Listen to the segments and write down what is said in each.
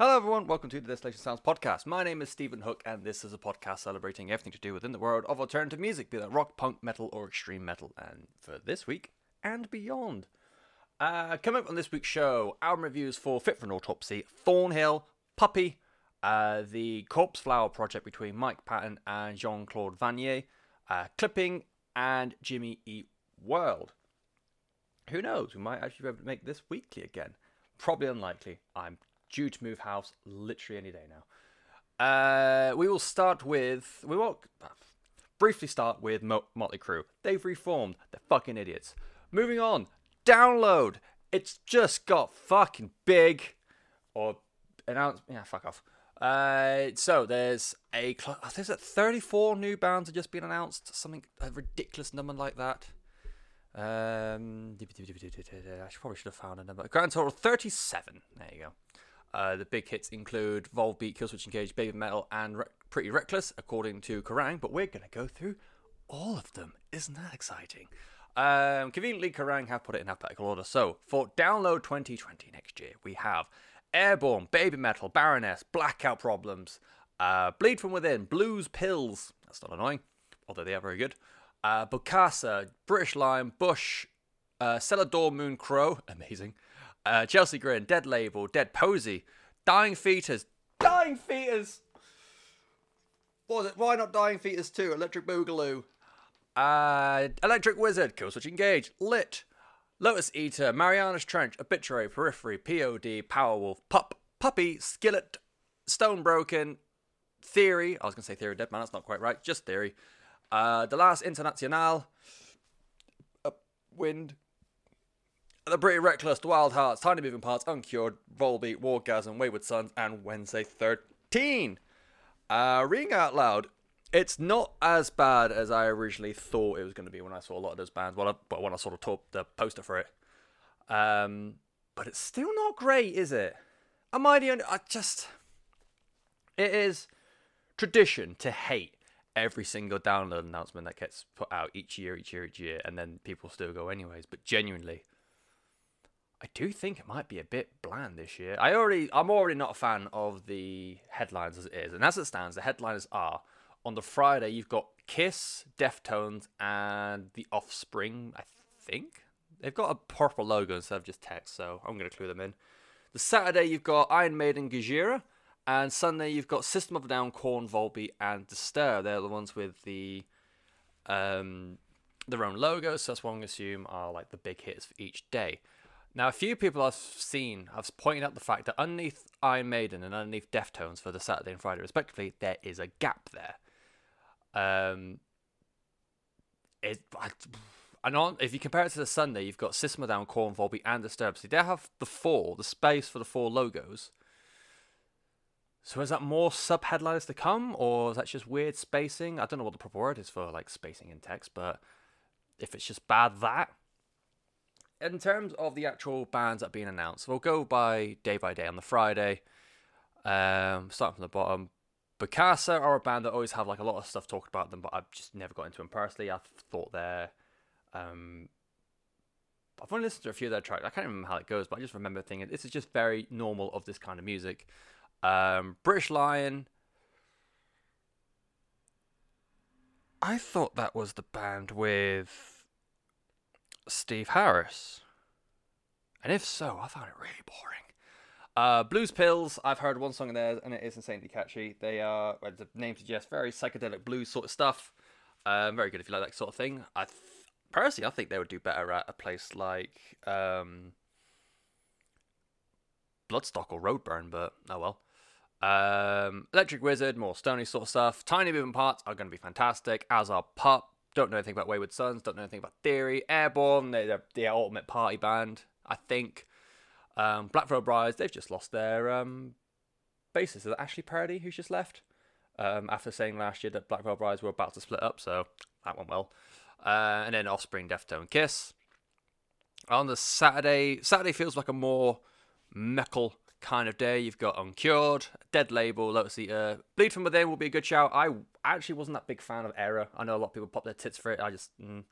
Hello, everyone. Welcome to the Distillation Sounds podcast. My name is Stephen Hook, and this is a podcast celebrating everything to do within the world of alternative music, be that rock, punk, metal, or extreme metal. And for this week and beyond, uh, coming up on this week's show, album reviews for Fit for an Autopsy, Thornhill, Puppy, uh, the Corpse Flower project between Mike Patton and Jean Claude Vannier, uh, Clipping, and Jimmy Eat World. Who knows? We might actually be able to make this weekly again. Probably unlikely. I'm due to move house literally any day now. Uh, we will start with we will briefly start with Mo- Motley Crue. They've reformed. They're fucking idiots. Moving on. Download. It's just got fucking big. Or announced. Yeah, fuck off. Uh, so there's a cl- there's at 34 new bands have just been announced. Something a ridiculous number like that. Um, I probably should have found a number. Grand total 37. There you go. Uh, the big hits include Volbeat, Killswitch Engage, Baby Metal, and Re- Pretty Reckless, according to Kerrang. But we're going to go through all of them. Isn't that exciting? Um, conveniently, Kerrang have put it in alphabetical order. So for Download 2020 next year, we have Airborne, Baby Metal, Baroness, Blackout Problems, uh, Bleed From Within, Blues Pills. That's not annoying, although they are very good. Uh, British Lion, Bush, uh, Celador Moon Crow, amazing. Uh, Chelsea Grin, Dead Label, Dead Posey, Dying Fetus, Dying Fetus. What was it? Why not Dying Fetus too? Electric Boogaloo. Uh, Electric Wizard, Killswitch Engage, Lit, Lotus Eater, Mariana's Trench, Obituary, Periphery, POD, Powerwolf, Pup, Puppy, Skillet, Stone Broken, Theory. I was going to say Theory Dead Man, that's not quite right. Just Theory. Uh, the Last International, Wind, the Pretty Reckless, Wild Hearts, Tiny Moving Parts, Uncured, Volbeat, Wargasm, Wayward Sons, and Wednesday 13. Uh, reading out loud, it's not as bad as I originally thought it was going to be when I saw a lot of those bands. Well, I, but when I sort of saw the poster for it, um, but it's still not great, is it? Am I the only? I just, it is tradition to hate every single download announcement that gets put out each year, each year, each year, and then people still go anyways. But genuinely, I do think it might be a bit bland this year. I already, I'm already not a fan of the headlines as it is, and as it stands, the headliners are on the Friday you've got Kiss, Deftones, and The Offspring. I think they've got a purple logo instead of just text, so I'm going to clue them in. The Saturday you've got Iron Maiden, Gojira, and Sunday you've got System of a Down, Korn, Volbeat, and Disturbed. They're the ones with the um their own logos. So that's what I'm going to assume are like the big hits for each day. Now, a few people I've seen have pointed out the fact that underneath Iron Maiden and underneath Deftones for the Saturday and Friday, respectively, there is a gap there. Um, it, I, and on if you compare it to the Sunday, you've got of Down, Korn, Volbeat, and Disturbed. So they have the four, the space for the four logos. So is that more sub headliners to come, or is that just weird spacing? I don't know what the proper word is for like spacing in text, but if it's just bad that. In terms of the actual bands that are being announced, we'll go by day by day on the Friday. Um, starting from the bottom, Bokassa are a band that always have like a lot of stuff talked about them, but I've just never got into them personally. I thought they're, um, I've only listened to a few of their tracks. I can't remember how it goes, but I just remember thinking this is just very normal of this kind of music. Um, British Lion. I thought that was the band with Steve Harris. And if so, I found it really boring. Uh, Blues Pills, I've heard one song in there and it is insanely catchy. They are, well, the name suggests, very psychedelic blues sort of stuff. Um, very good if you like that sort of thing. I th- personally, I think they would do better at a place like um, Bloodstock or Roadburn, but oh well. Um, Electric Wizard, more stony sort of stuff. Tiny Moving Parts are going to be fantastic, as are Pup. Don't know anything about Wayward Sons, don't know anything about Theory. Airborne, they're the ultimate party band, I think. Um, Black Veil Brides, they've just lost their um, bassist. Is that Ashley Purdy who's just left? Um, after saying last year that Black Veil Brides were about to split up, so that went well. Uh, and then Offspring, Deftone, Kiss. On the Saturday, Saturday feels like a more metal kind of day. You've got Uncured, Dead Label, Lotus Eater. Bleed From Within will be a good shout. I actually wasn't that big fan of Era. I know a lot of people pop their tits for it. I just mm,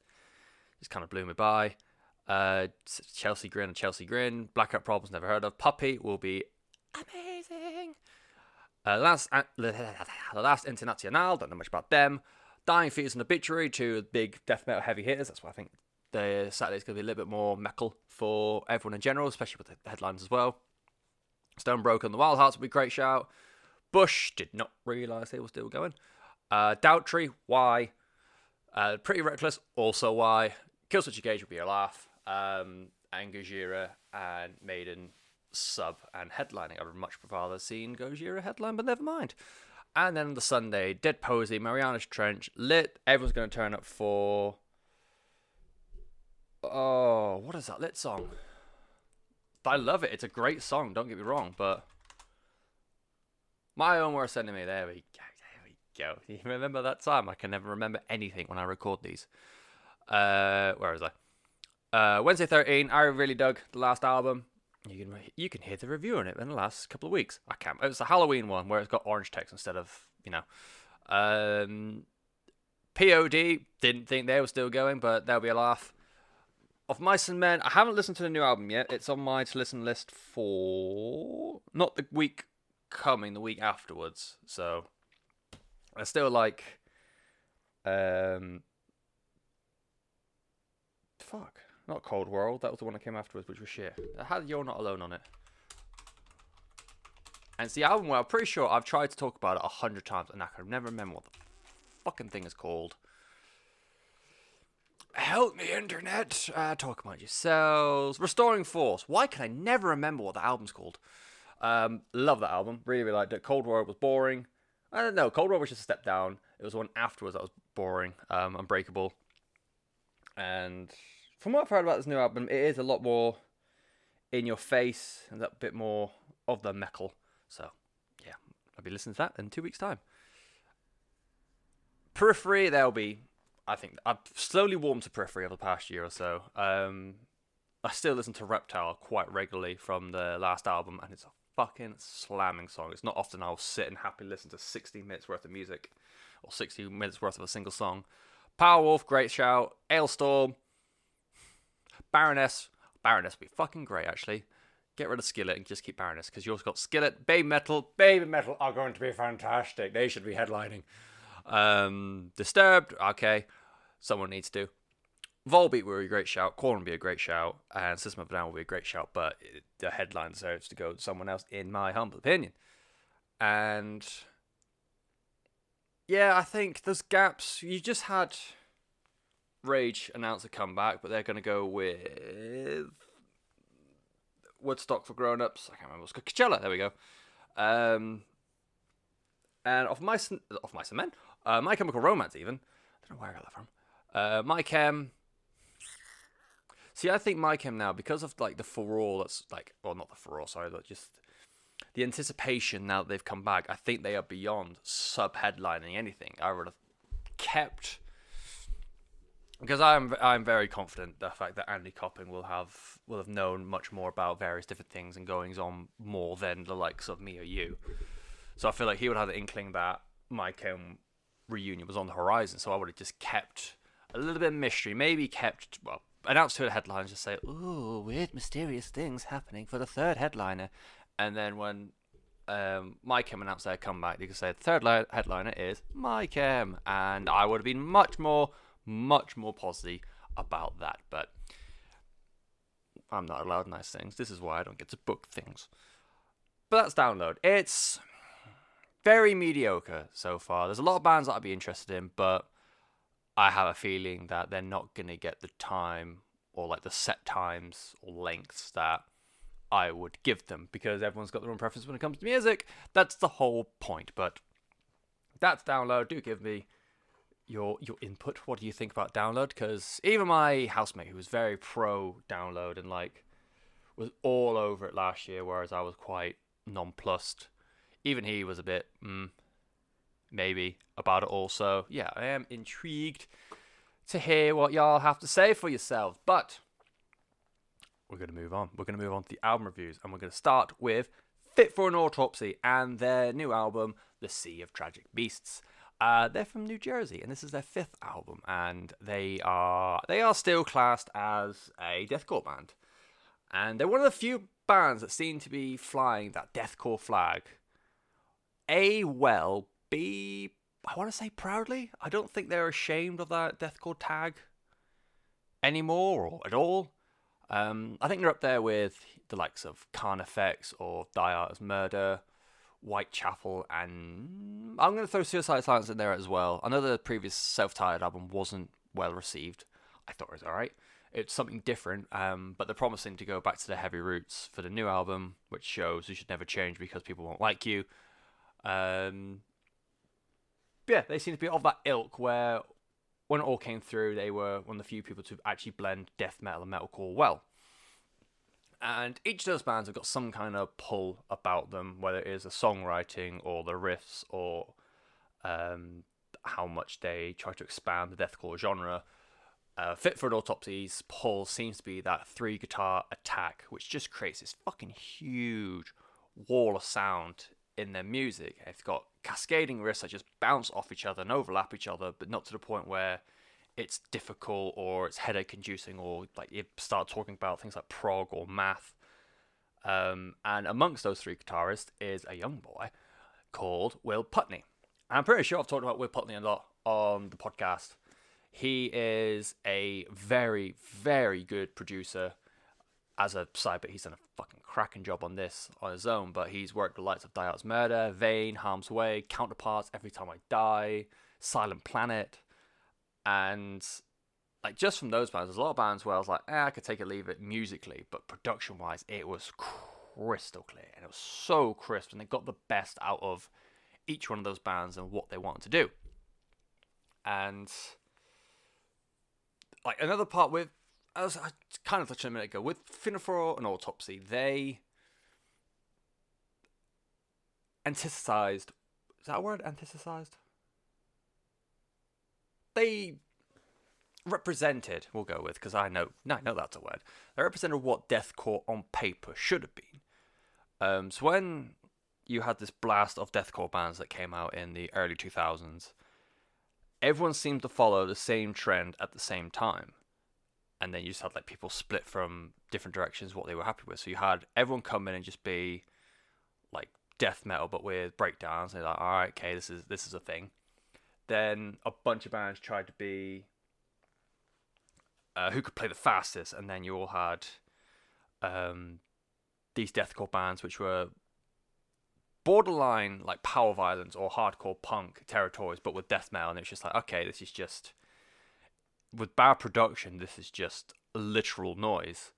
just kind of blew me by. Uh, Chelsea Grin and Chelsea Grin. Blackout Problems, never heard of. Puppy will be amazing. Uh, last, uh, the last International, don't know much about them. Dying Fetus and Obituary, two big death metal heavy hitters. That's why I think the Saturday's going to be a little bit more metal for everyone in general, especially with the headlines as well. Stone Broken, The Wild Hearts would be a great shout. Bush did not realise they were still going. Uh, why? Uh, Pretty Reckless, also why? Killswitch Engage would be a laugh. Um, and Gojira and Maiden sub and headlining. I would much prefer seen Gojira headline, but never mind. And then on the Sunday, Dead Posey, Mariana's Trench, lit. Everyone's going to turn up for. Oh, what is that lit song? I love it. It's a great song. Don't get me wrong, but my own worst enemy. There we go. There we go. You remember that time? I can never remember anything when I record these. Uh, where was I? Uh, Wednesday 13. I really dug the last album. You can you can hear the review on it in the last couple of weeks. I can't. It was the Halloween one where it's got orange text instead of you know. Um, POD didn't think they were still going, but there'll be a laugh. Of Mice and Men, I haven't listened to the new album yet. It's on my to listen list for not the week coming, the week afterwards. So I still like. Um, fuck. Not Cold World. That was the one that came afterwards, which was shit. Had You're Not Alone on it. And it's the album where I'm pretty sure I've tried to talk about it a hundred times and I can never remember what the fucking thing is called. Help me, internet. Uh, talk about yourselves. Restoring Force. Why can I never remember what the album's called? Um, love that album. Really, really liked it. Cold War was boring. I don't know. Cold War was just a step down. It was one afterwards that was boring. Um, Unbreakable. And from what I've heard about this new album, it is a lot more in your face and a bit more of the metal. So, yeah, I'll be listening to that in two weeks' time. Periphery, there'll be. I think I've slowly warmed to Periphery over the past year or so. Um, I still listen to Reptile quite regularly from the last album, and it's a fucking slamming song. It's not often I'll sit and happily listen to 60 minutes worth of music or 60 minutes worth of a single song. Powerwolf, great shout. Alestorm, Baroness. Baroness would be fucking great, actually. Get rid of Skillet and just keep Baroness because you also got Skillet, Babymetal. Baby Metal are going to be fantastic. They should be headlining. Um, Disturbed, okay. Someone needs to. Volbeat would be a great shout. Korn would be a great shout. And System of a Down would be a great shout. But it, the headline deserves to go to someone else, in my humble opinion. And yeah, I think there's gaps. You just had Rage announce a comeback, but they're going to go with Woodstock for grown ups. I can't remember. It's Coachella. There we go. Um, and off my of my men, uh, My Chemical Romance. Even I don't know where I got that from. Uh, My Chem. See, I think My Chem now because of like the furore that's like, well, not the furore, sorry, but just the anticipation now that they've come back. I think they are beyond sub headlining anything. I would have kept because I'm I'm very confident the fact that Andy Copping will have will have known much more about various different things and goings on more than the likes of me or you. So I feel like he would have the inkling that my Chem reunion was on the horizon. So I would have just kept a little bit of mystery, maybe kept well announced the headlines, just say, "Ooh, weird, mysterious things happening for the third headliner," and then when um, My Chem announced their comeback, you could say the third headliner is My Chem, and I would have been much more much more positive about that. But I'm not allowed nice things. This is why I don't get to book things. But that's download. It's very mediocre so far. There's a lot of bands that I'd be interested in, but I have a feeling that they're not going to get the time or like the set times or lengths that I would give them because everyone's got their own preference when it comes to music. That's the whole point. But that's download. Do give me your your input. What do you think about download? Because even my housemate, who was very pro download and like was all over it last year, whereas I was quite nonplussed. Even he was a bit mm, maybe about it. Also, yeah, I am intrigued to hear what y'all have to say for yourselves. But we're gonna move on. We're gonna move on to the album reviews, and we're gonna start with Fit for an Autopsy and their new album, The Sea of Tragic Beasts. Uh, they're from New Jersey, and this is their fifth album, and they are they are still classed as a deathcore band, and they're one of the few bands that seem to be flying that deathcore flag A well, B I want to say proudly. I don't think they're ashamed of that deathcore tag anymore or at all. Um, I think they're up there with the likes of Carnifex or Die Murder, Whitechapel, and I'm going to throw Suicide Silence in there as well. I know previous self-titled album wasn't well received. I thought it was alright. It's something different, um, but they're promising to go back to their heavy roots for the new album, which shows you should never change because people won't like you. Um, yeah, they seem to be of that ilk where when it all came through, they were one of the few people to actually blend death metal and metalcore well. And each of those bands have got some kind of pull about them, whether it is the songwriting or the riffs or um, how much they try to expand the deathcore genre. Uh, Fit for an Autopsy's pull seems to be that three guitar attack, which just creates this fucking huge wall of sound in their music. It's got cascading riffs that just bounce off each other and overlap each other, but not to the point where it's difficult or it's headache inducing or like you start talking about things like prog or math. Um, and amongst those three guitarists is a young boy called Will Putney. I'm pretty sure I've talked about Will Putney a lot on the podcast. He is a very, very good producer as a side bit, he's done a fucking cracking job on this on his own. But he's worked the likes of Thy Art Is Murder, Vein, Harm's Way, Counterparts, Every Time I Die, Silent Planet, and like just from those bands, there's a lot of bands where I was like, eh, I could take it, leave it musically, but production wise, it was crystal clear and it was so crisp, and they got the best out of each one of those bands and what they wanted to do. And like another part with as I kind of touched on a minute ago, with Fit for an Autopsy, they antitheticized. Is that a word? Antitheticized? They represented, we'll go with, because I know, no, I know that's a word. They represented what deathcore on paper should have been. Um, so when you had this blast of deathcore bands that came out in the early 2000s, everyone seemed to follow the same trend at the same time and then you just had like people split from different directions what they were happy with. So you had everyone come in and just be like death metal, but with breakdowns. And they're like, all right, okay, this is this is a thing. Then a bunch of bands tried to be uh, who could play the fastest, and then you all had um, these deathcore bands which were borderline like power violence or hardcore punk territories, but with death metal. And it's just like, okay, this is just with bad production, this is just literal noise.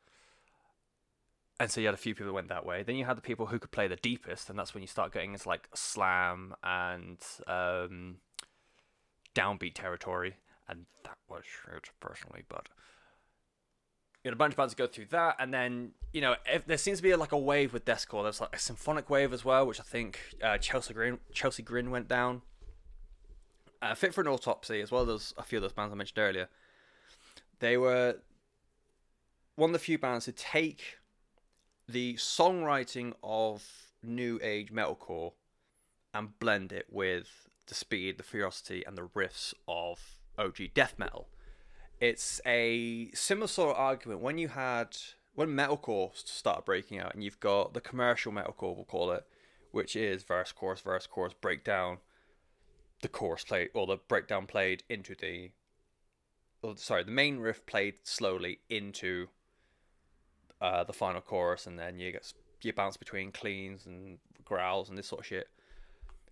And so you had a few people that went that way. Then you had the people who could play the deepest, and that's when you start getting into like slam and um, downbeat territory. And that was shit personally, but you had a bunch of bands go through that, and then you know if, there seems to be like a wave with deathcore. There's like a symphonic wave as well, which I think uh, Chelsea Grin Chelsea Grin went down. Uh, Fit for an Autopsy, as well as a few of those bands I mentioned earlier. They were one of the few bands to take the songwriting of new age metalcore and blend it with the speed, the ferocity, and the riffs of OG death metal. It's a similar sort of argument when you had when metalcore started breaking out, and you've got the commercial metalcore, we'll call it, which is verse, chorus, verse, chorus, breakdown, the chorus played or the breakdown played into the sorry, the main riff played slowly into uh, the final chorus, and then you get you bounce between cleans and growls and this sort of shit.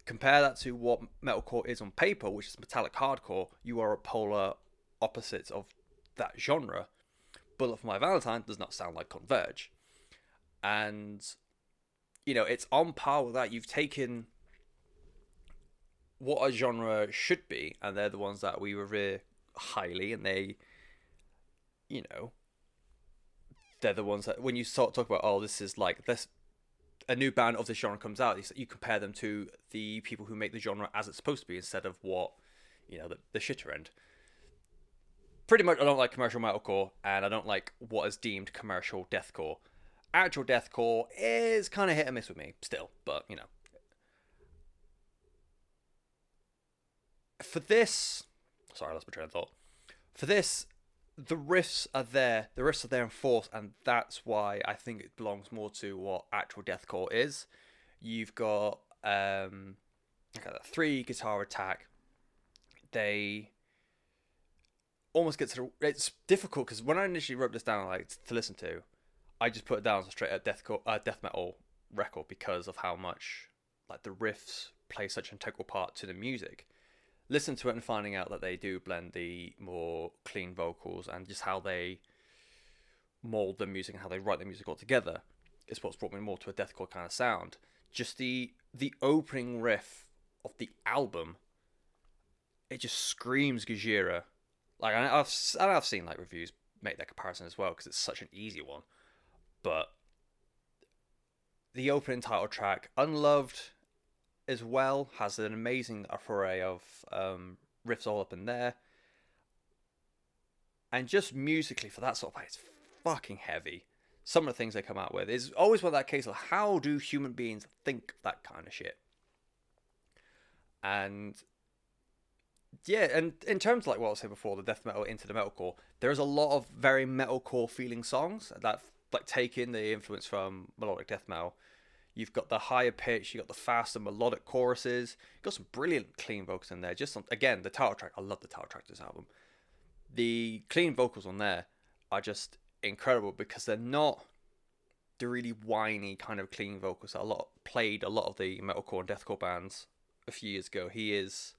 Compare that to what metalcore is on paper, which is metallic hardcore. You are a polar opposite of that genre. Bullet for My Valentine does not sound like Converge, and you know it's on par with that. You've taken what a genre should be, and they're the ones that we revere highly, and they, you know, they're the ones that when you start talk about, oh, this is like this, a new band of this genre comes out, you compare them to the people who make the genre as it's supposed to be instead of what, you know, the, the shitter end. Pretty much, I don't like commercial metalcore, and I don't like what is deemed commercial deathcore. Actual deathcore is kind of hit and miss with me still, but you know. For this, sorry, I lost my train of thought. For this, the riffs are there. The riffs are there in force, and that's why I think it belongs more to what actual deathcore is. You've got um, three guitar attack, they almost get to the, it's difficult because when I initially wrote this down like to listen to, I just put it down as a straight up death uh, death metal record because of how much like the riffs play such an integral part to the music. Listen to it and finding out that they do blend the more clean vocals and just how they mold the music and how they write the music all together is what's brought me more to a deathcore kind of sound. Just the the opening riff of the album, it just screams Gojira. Like I've I've seen like reviews make that comparison as well because it's such an easy one, but the opening title track, Unloved, as well, has an amazing array of um, riffs all up in there. And just musically, for that sort of it's fucking heavy. Some of the things they come out with is always one of that case of how do human beings think that kind of shit. And yeah, and in terms of like what I said before, the death metal into the metalcore, there's a lot of very metalcore feeling songs that like take in the influence from melodic death metal. You've got the higher pitch, you've got the faster melodic choruses, You've got some brilliant clean vocals in there. Just on, again, the title track, I love the title track this album. The clean vocals on there are just incredible because they're not the really whiny kind of clean vocals that a lot played a lot of the metalcore and deathcore bands a few years ago. He is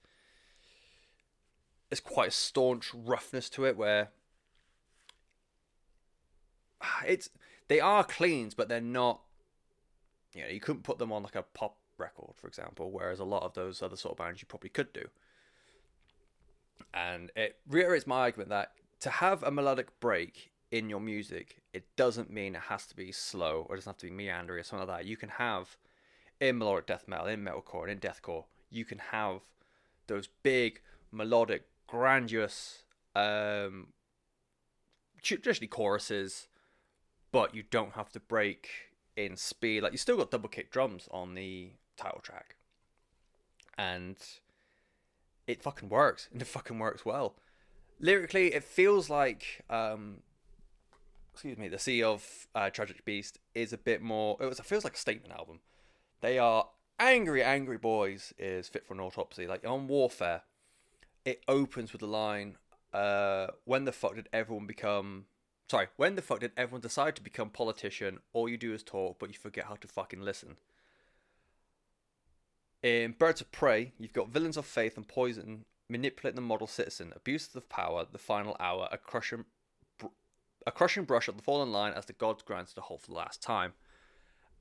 there's quite a staunch roughness to it where it's they are cleans, but they're not. You know, you couldn't put them on like a pop record, for example, whereas a lot of those other sort of bands you probably could do. And it reiterates my argument that to have a melodic break in your music, it doesn't mean it has to be slow or it doesn't have to be meandering or something like that. You can have in melodic death metal, in metalcore, and in deathcore, you can have those big melodic, grandiose, um, traditionally choruses, but you don't have to break in speed. Like you still got double kick drums on the title track, and it fucking works, and it fucking works well. Lyrically, it feels like, um, excuse me, the Sea of uh, Tragic Beast is a bit more. It, was, it feels like a statement album. They are angry, angry boys. Is fit for an autopsy. Like on Warfare, it opens with the line, uh, "When the fuck did everyone become Sorry, when the fuck did everyone decide to become politician? All you do is talk, but you forget how to fucking listen. In Birds of Prey, you've got villains of faith and poison manipulating the model citizen, abuses of power, the final hour, a crushing, a crushing brush at the fallen line as the gods grant the whole for the last time.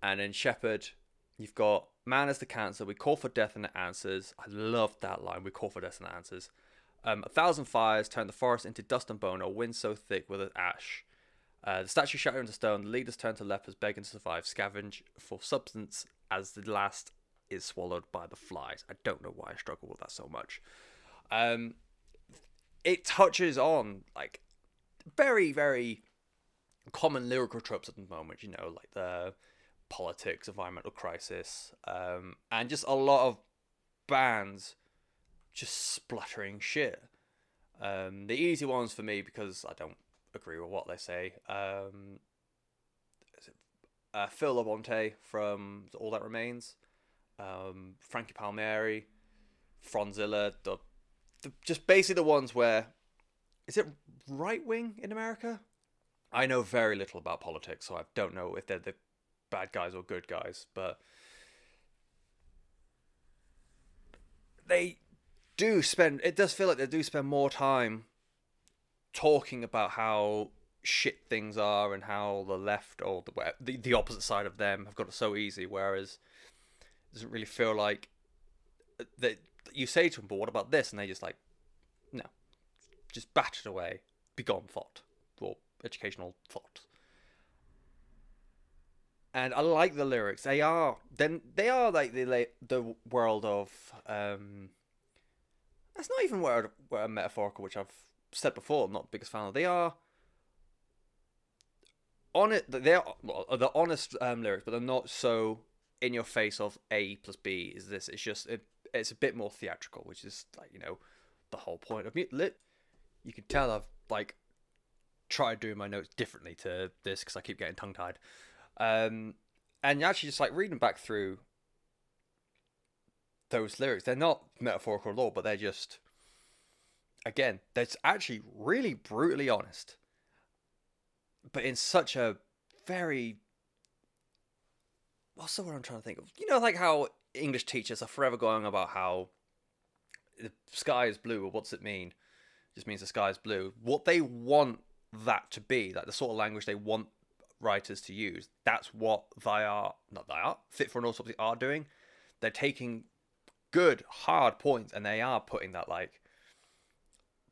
And in Shepherd, you've got man is the cancer. We call for death and it answers. I love that line. We call for death and it answers. Um, a thousand fires turn the forest into dust and bone, a wind so thick with ash. Uh, the statue shattered into stone, the leaders turn to lepers, begging to survive, scavenge for substance as the last is swallowed by the flies. I don't know why I struggle with that so much. Um, it touches on like very, very common lyrical tropes at the moment, you know, like the politics, environmental crisis, um, and just a lot of bands just spluttering shit. Um, the easy ones for me because I don't agree with what they say. Um, uh, Phil Labonte from All That Remains, um, Frankie Palmeri, Fronzilla, the, the just basically the ones where is it right wing in America? I know very little about politics, so I don't know if they're the bad guys or good guys, but they do spend it does feel like they do spend more time talking about how shit things are and how the left or the the, the opposite side of them have got it so easy whereas it doesn't really feel like uh, that you say to them but what about this? And they just like no. Just bat it away begone thought or educational thought. And I like the lyrics. They are then they are like the the world of um, that's not even word, word metaphorical, which I've said before. I'm not the biggest fan of. They are on it. They're well, the honest um, lyrics, but they're not so in your face of A plus B is this. It's just it, it's a bit more theatrical, which is like you know the whole point of it. Lit. You can tell I've like tried doing my notes differently to this because I keep getting tongue tied. Um, and actually, just like reading back through those lyrics. They're not metaphorical at all, but they're just again, that's actually really brutally honest. But in such a very what's the word I'm trying to think of? You know, like how English teachers are forever going about how the sky is blue, or what's it mean? It just means the sky is blue. What they want that to be, like the sort of language they want writers to use, that's what they are, not they are, Fit for an Autopsy are doing. They're taking good, hard points and they are putting that like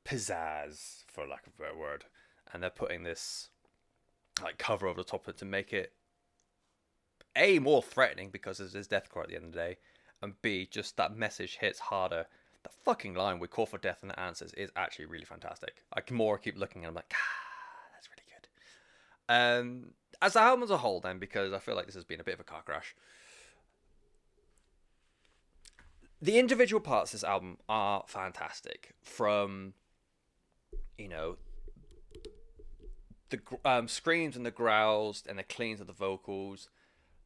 pizzazz, for lack of a better word, and they're putting this like cover over the top of it to make it a more threatening because there's death deathcore at the end of the day, and b just that message hits harder. The fucking line "We call for death and the answers" is actually really fantastic. I can more keep looking and I'm like, ah, that's really good. Um, as the album as a whole, then, because I feel like this has been a bit of a car crash. The individual parts of this album are fantastic. From, you know, the um, screams and the growls and the cleans of the vocals,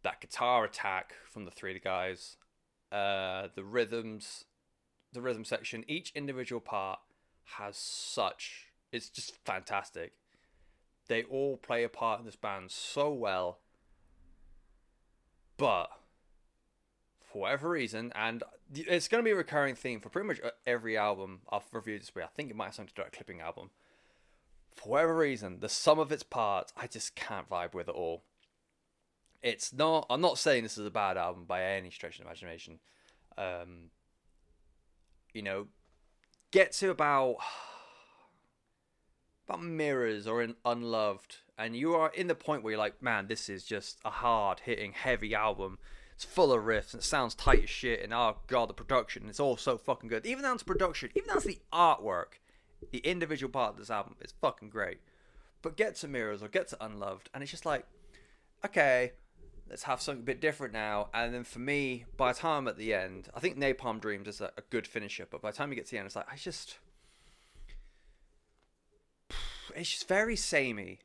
that guitar attack from the three guys, uh, the rhythms, the rhythm section. Each individual part has such. It's just fantastic. They all play a part in this band so well. But for whatever reason, and it's going to be a recurring theme for pretty much every album I've reviewed this week. I think it might have something to do with a clipping album. For whatever reason, the sum of its parts I just can't vibe with at all. It's not. I'm not saying this is a bad album by any stretch of imagination. Um, you know, get to about about mirrors or in unloved, and you are in the point where you're like, man, this is just a hard hitting, heavy album. It's full of riffs and it sounds tight as shit. And oh god, the production, it's all so fucking good. Even down to production, even down to the artwork, the individual part of this album is fucking great. But get to mirrors or get to unloved, and it's just like, okay, let's have something a bit different now. And then for me, by the time at the end, I think Napalm Dreams is a, a good finisher, but by the time you get to the end, it's like I just it's just very samey.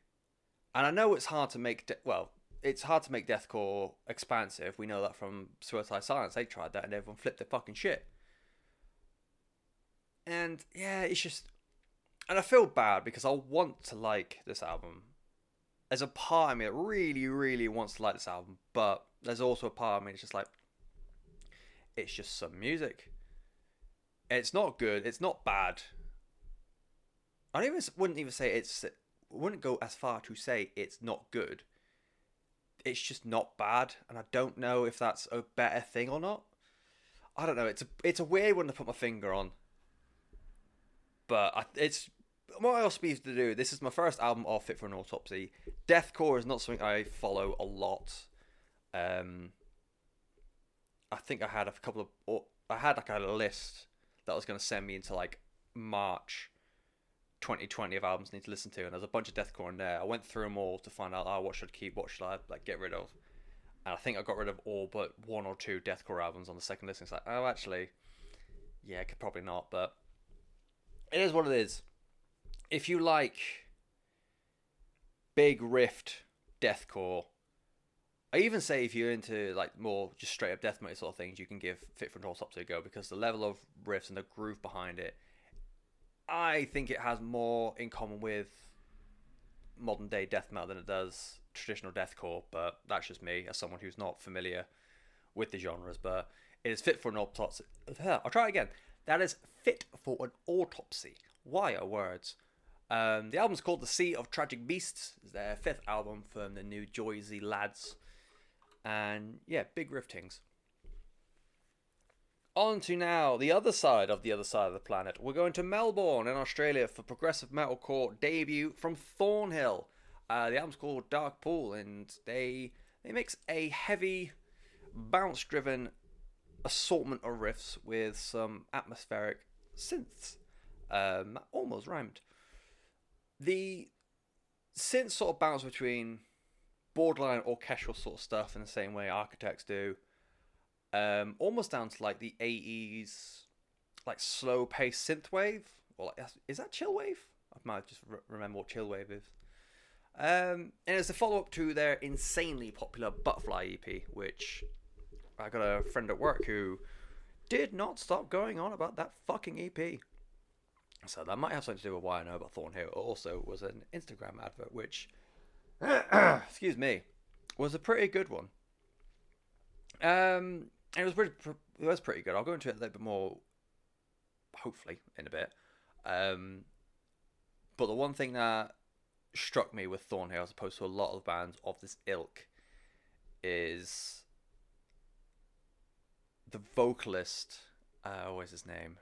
And I know it's hard to make de- well, it's hard to make deathcore expansive. We know that from Suicide Silence. They tried that and everyone flipped their fucking shit. And yeah, it's just and I feel bad because I want to like this album. There's a part of me that really, really wants to like this album, but there's also a part of me that's just like it's just some music. It's not good. It's not bad. I even wouldn't even say it's wouldn't go as far to say it's not good. It's just not bad, and I don't know if that's a better thing or not. I don't know. It's a it's a weird one to put my finger on, but I, it's what else be to do. This is my first album of Fit for an Autopsy. Deathcore is not something I follow a lot. Um, I think I had a couple of I had like a list that was going to send me into like March 2020 of albums I need to listen to, and there's a bunch of deathcore in there. I went through them all to find out, oh, what should I keep, what should I like get rid of, and I think I got rid of all but one or two deathcore albums on the second list. It's like, oh, actually, yeah, I could probably not, but it is what it is. If you like big rift deathcore, I even say if you're into like more just straight up death metal sort of things, you can give Fit for an Autopsy a go because the level of riffs and the groove behind it I think it has more in common with modern day death metal than it does traditional deathcore, but that's just me as someone who's not familiar with the genres. But it is fit for an autopsy. I'll try again. That is fit for an autopsy. Why are words? Um, the album's called The Sea of Tragic Beasts. It's their fifth album from the new Joysy lads. And yeah, big riftings on to now the other side of the other side of the planet. We're going to Melbourne in Australia for progressive metalcore debut from Thornhill. Uh, the album's called Dark Pool, and they they mix a heavy, bounce-driven assortment of riffs with some atmospheric synths. Um, almost rhymed. The synths sort of bounce between borderline orchestral sort of stuff in the same way Architects do um, almost down to like the 80s, like slow paced synthwave. Or like, is that chillwave? I might just re- remember what chillwave is. Um, and it's a follow up to their insanely popular Butterfly EP, which I got a friend at work who did not stop going on about that fucking EP. So that might have something to do with why I know about Thornhill. It also was an Instagram advert, which, excuse me, was a pretty good one. Um, it was pretty, it was pretty good. I'll go into it a little bit more, hopefully, in a bit. Um, but the one thing that struck me with Thornhill, as opposed to a lot of bands of this ilk, is the vocalist. Uh, what is his name?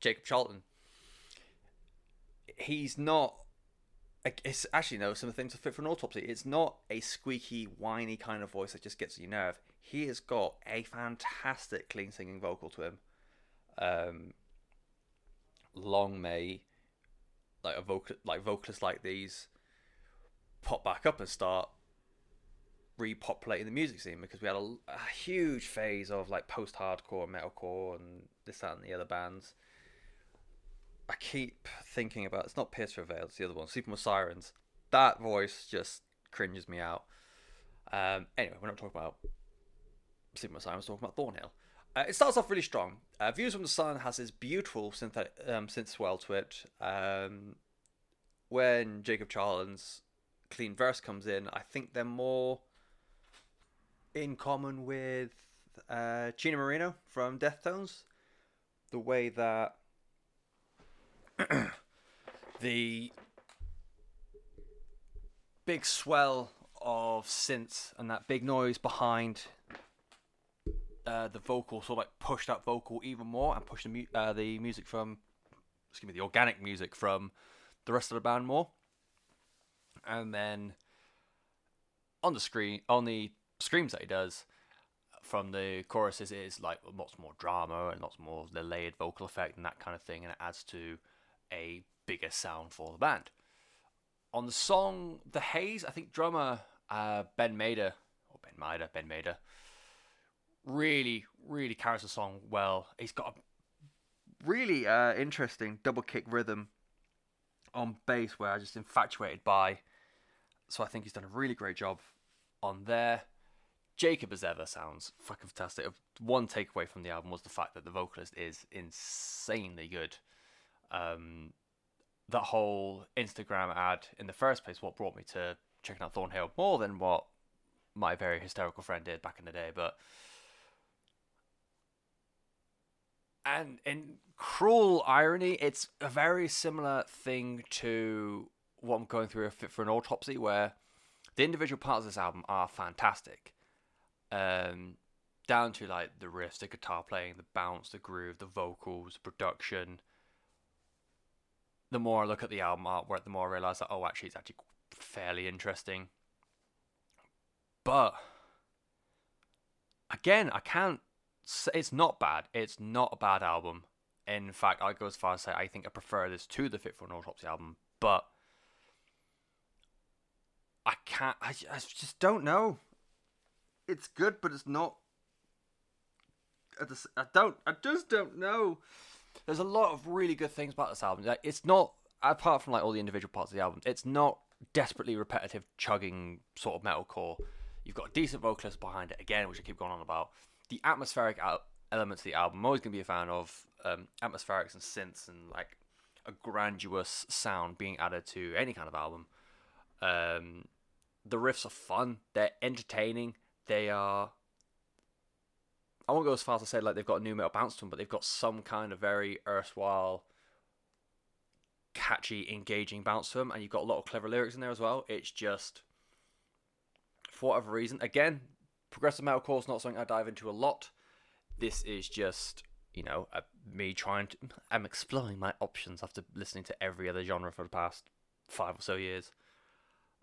Jacob Charlton. He's not. It's actually no. Some of the things that fit for an autopsy. It's not a squeaky, whiny kind of voice that just gets your nerve. He has got a fantastic, clean singing vocal to him. Um, long may like a vocal like vocalists like these pop back up and start repopulating the music scene because we had a, a huge phase of like post-hardcore metalcore and this that and the other bands. I keep thinking about it's not pierce veil it's the other one with sirens. That voice just cringes me out. Um anyway we're not talking about with sirens we're talking about thornhill uh, it starts off really strong. Uh, Views from the Sun has this beautiful synthetic um, synth swell to it. Um, when Jacob Charlton's clean verse comes in, I think they're more in common with uh, Moreno from Deftones. The way that the big swell of synths and that big noise behind uh, the vocal sort of like push that vocal even more and push the mu- uh, the music from excuse me the organic music from the rest of the band more. And then on the screen on the screams that he does from the choruses is like lots more drama and lots more the layered vocal effect and that kind of thing and it adds to a bigger sound for the band. On the song the haze i think drummer uh, ben mader or ben mader ben mader really, really carries the song well. He's got a really uh, interesting double kick rhythm on bass where I'm just infatuated by. So I think he's done a really great job on there. Jacob as ever sounds fucking fantastic. One takeaway from the album was the fact that the vocalist is insanely good. Um, that whole Instagram ad in the first place, what brought me to checking out Thornhill more than what my very hysterical friend did back in the day. But and in cruel irony, it's a very similar thing to what I'm going through for an autopsy, where the individual parts of this album are fantastic. Um, down to like the riffs, the guitar playing, the bounce, the groove, the vocals, production. The more I look at the album artwork, the more I realize that oh, actually, it's actually fairly interesting. But again, I can't it's not bad. It's not a bad album. In fact, I go as far as say I think I prefer this to the Fit for an Autopsy album, but I can't. I, I just don't know. It's good, but it's not. I, just, I don't. I just don't know. There's a lot of really good things about this album. Like, it's not apart from like all the individual parts of the album. It's not desperately repetitive, chugging sort of metalcore. You've got a decent vocalist behind it again, which I keep going on about the atmospheric al- elements of the album. I'm always going to be a fan of um, atmospherics and synths and like a grandiose sound being added to any kind of album. Um, the riffs are fun. They're entertaining. They are. I won't go as far as to say like they've got a new metal bounce to them, but they've got some kind of very erstwhile, catchy, engaging bounce to them, and you've got a lot of clever lyrics in there as well. It's just, for whatever reason, again, progressive metalcore is not something I dive into a lot. This is just you know me trying to. I'm exploring my options after listening to every other genre for the past five or so years.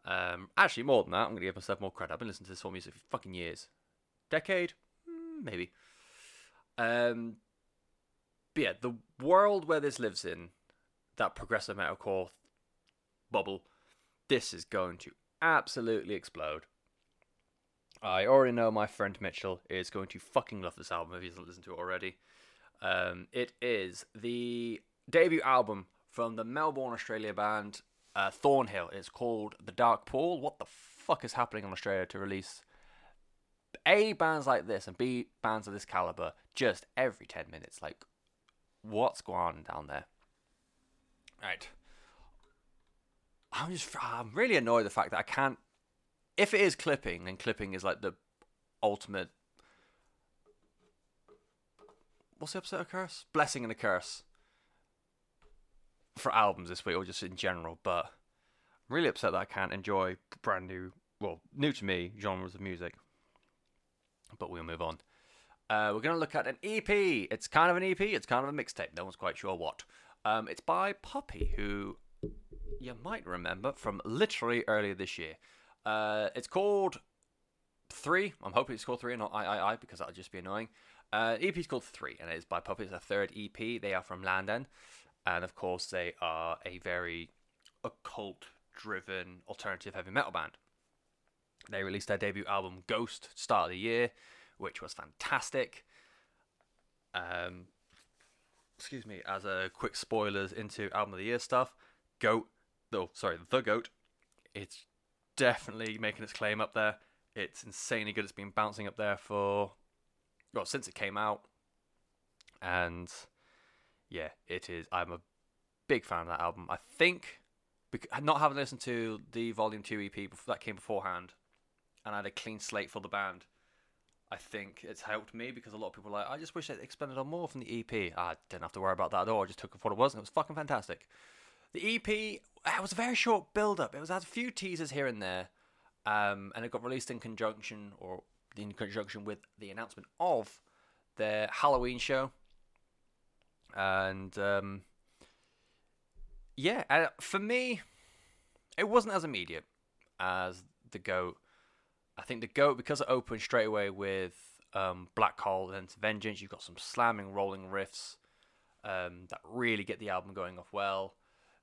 Um, actually, more than that, I'm gonna give myself more credit. I've been listening to this whole music for fucking years, decade, hmm, maybe. Um, but yeah, the world where this lives in, that progressive metalcore bubble, this is going to absolutely explode. I already know my friend Mitchell is going to fucking love this album if he hasn't listened to it already. Um, it is the debut album from the Melbourne, Australia band uh, Thornhill. It's called The Dark Pool. What the fuck is happening in Australia to release A bands like this and B bands of this caliber just every ten minutes. Like, what's going on down there? Right. I'm just I'm really annoyed the fact that I can't. If it is clipping, then clipping is like the ultimate. What's the opposite of curse? Blessing and a curse. For albums this week, or just in general, but I'm really upset that I can't enjoy brand new, well, new to me genres of music. But we'll move on. Uh, we're going to look at an EP. It's kind of an EP. It's kind of a mixtape. No one's quite sure what. Um, it's by Puppy, who you might remember from literally earlier this year. Uh, it's called Three. I'm hoping it's called Three not I I I because that would just be annoying. Uh, EP is called Three, and it is by Puppy. It's a third EP. They are from London, and of course they are a very occult-driven alternative heavy metal band. They released their debut album Goat start of the year, which was fantastic. Um, excuse me, as a quick spoilers into album of the year stuff, Goat, oh sorry, The Goat, it's definitely making its claim up there. It's insanely good. It's been bouncing up there for well since it came out, and yeah, it is. I'm a big fan of that album. I think not having listened to the Volume Two EP that came beforehand, and I had a clean slate for the band. I think it's helped me because a lot of people are like, I just wish they'd expanded on more from the EP. I didn't have to worry about that at all. I just took it for what it was, and it was fucking fantastic. The EP it was a very short build up. It was had a few teasers here and there, um, and it got released in conjunction or in conjunction with the announcement of their Halloween show. And um, yeah, uh, for me, it wasn't as immediate as the goat I think the goat because it opened straight away with um, Black Hole and Vengeance. You've got some slamming, rolling riffs um, that really get the album going off well.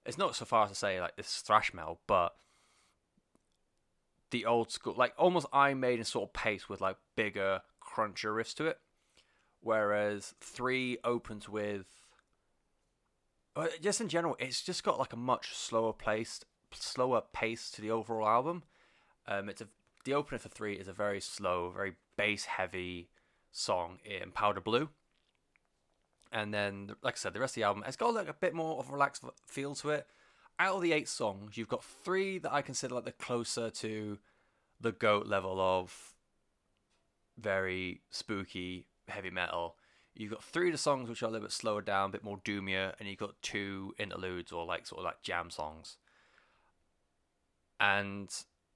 It's not so far as to say like this thrash metal, but the old school, like almost Iron Maiden sort of pace with like bigger, crunchier riffs to it. Whereas three opens with, just in general, it's just got like a much slower pace, slower pace to the overall album. Um, it's a the opener for three is a very slow, very bass heavy song in Powder Blue. And then, like I said, the rest of the album, it's got like a bit more of a relaxed feel to it. Out of the eight songs, you've got three that I consider like the closer to the goat level of very spooky heavy metal. You've got three of the songs which are a little bit slower down, a bit more doomier, and you've got two interludes or like sort of like jam songs. And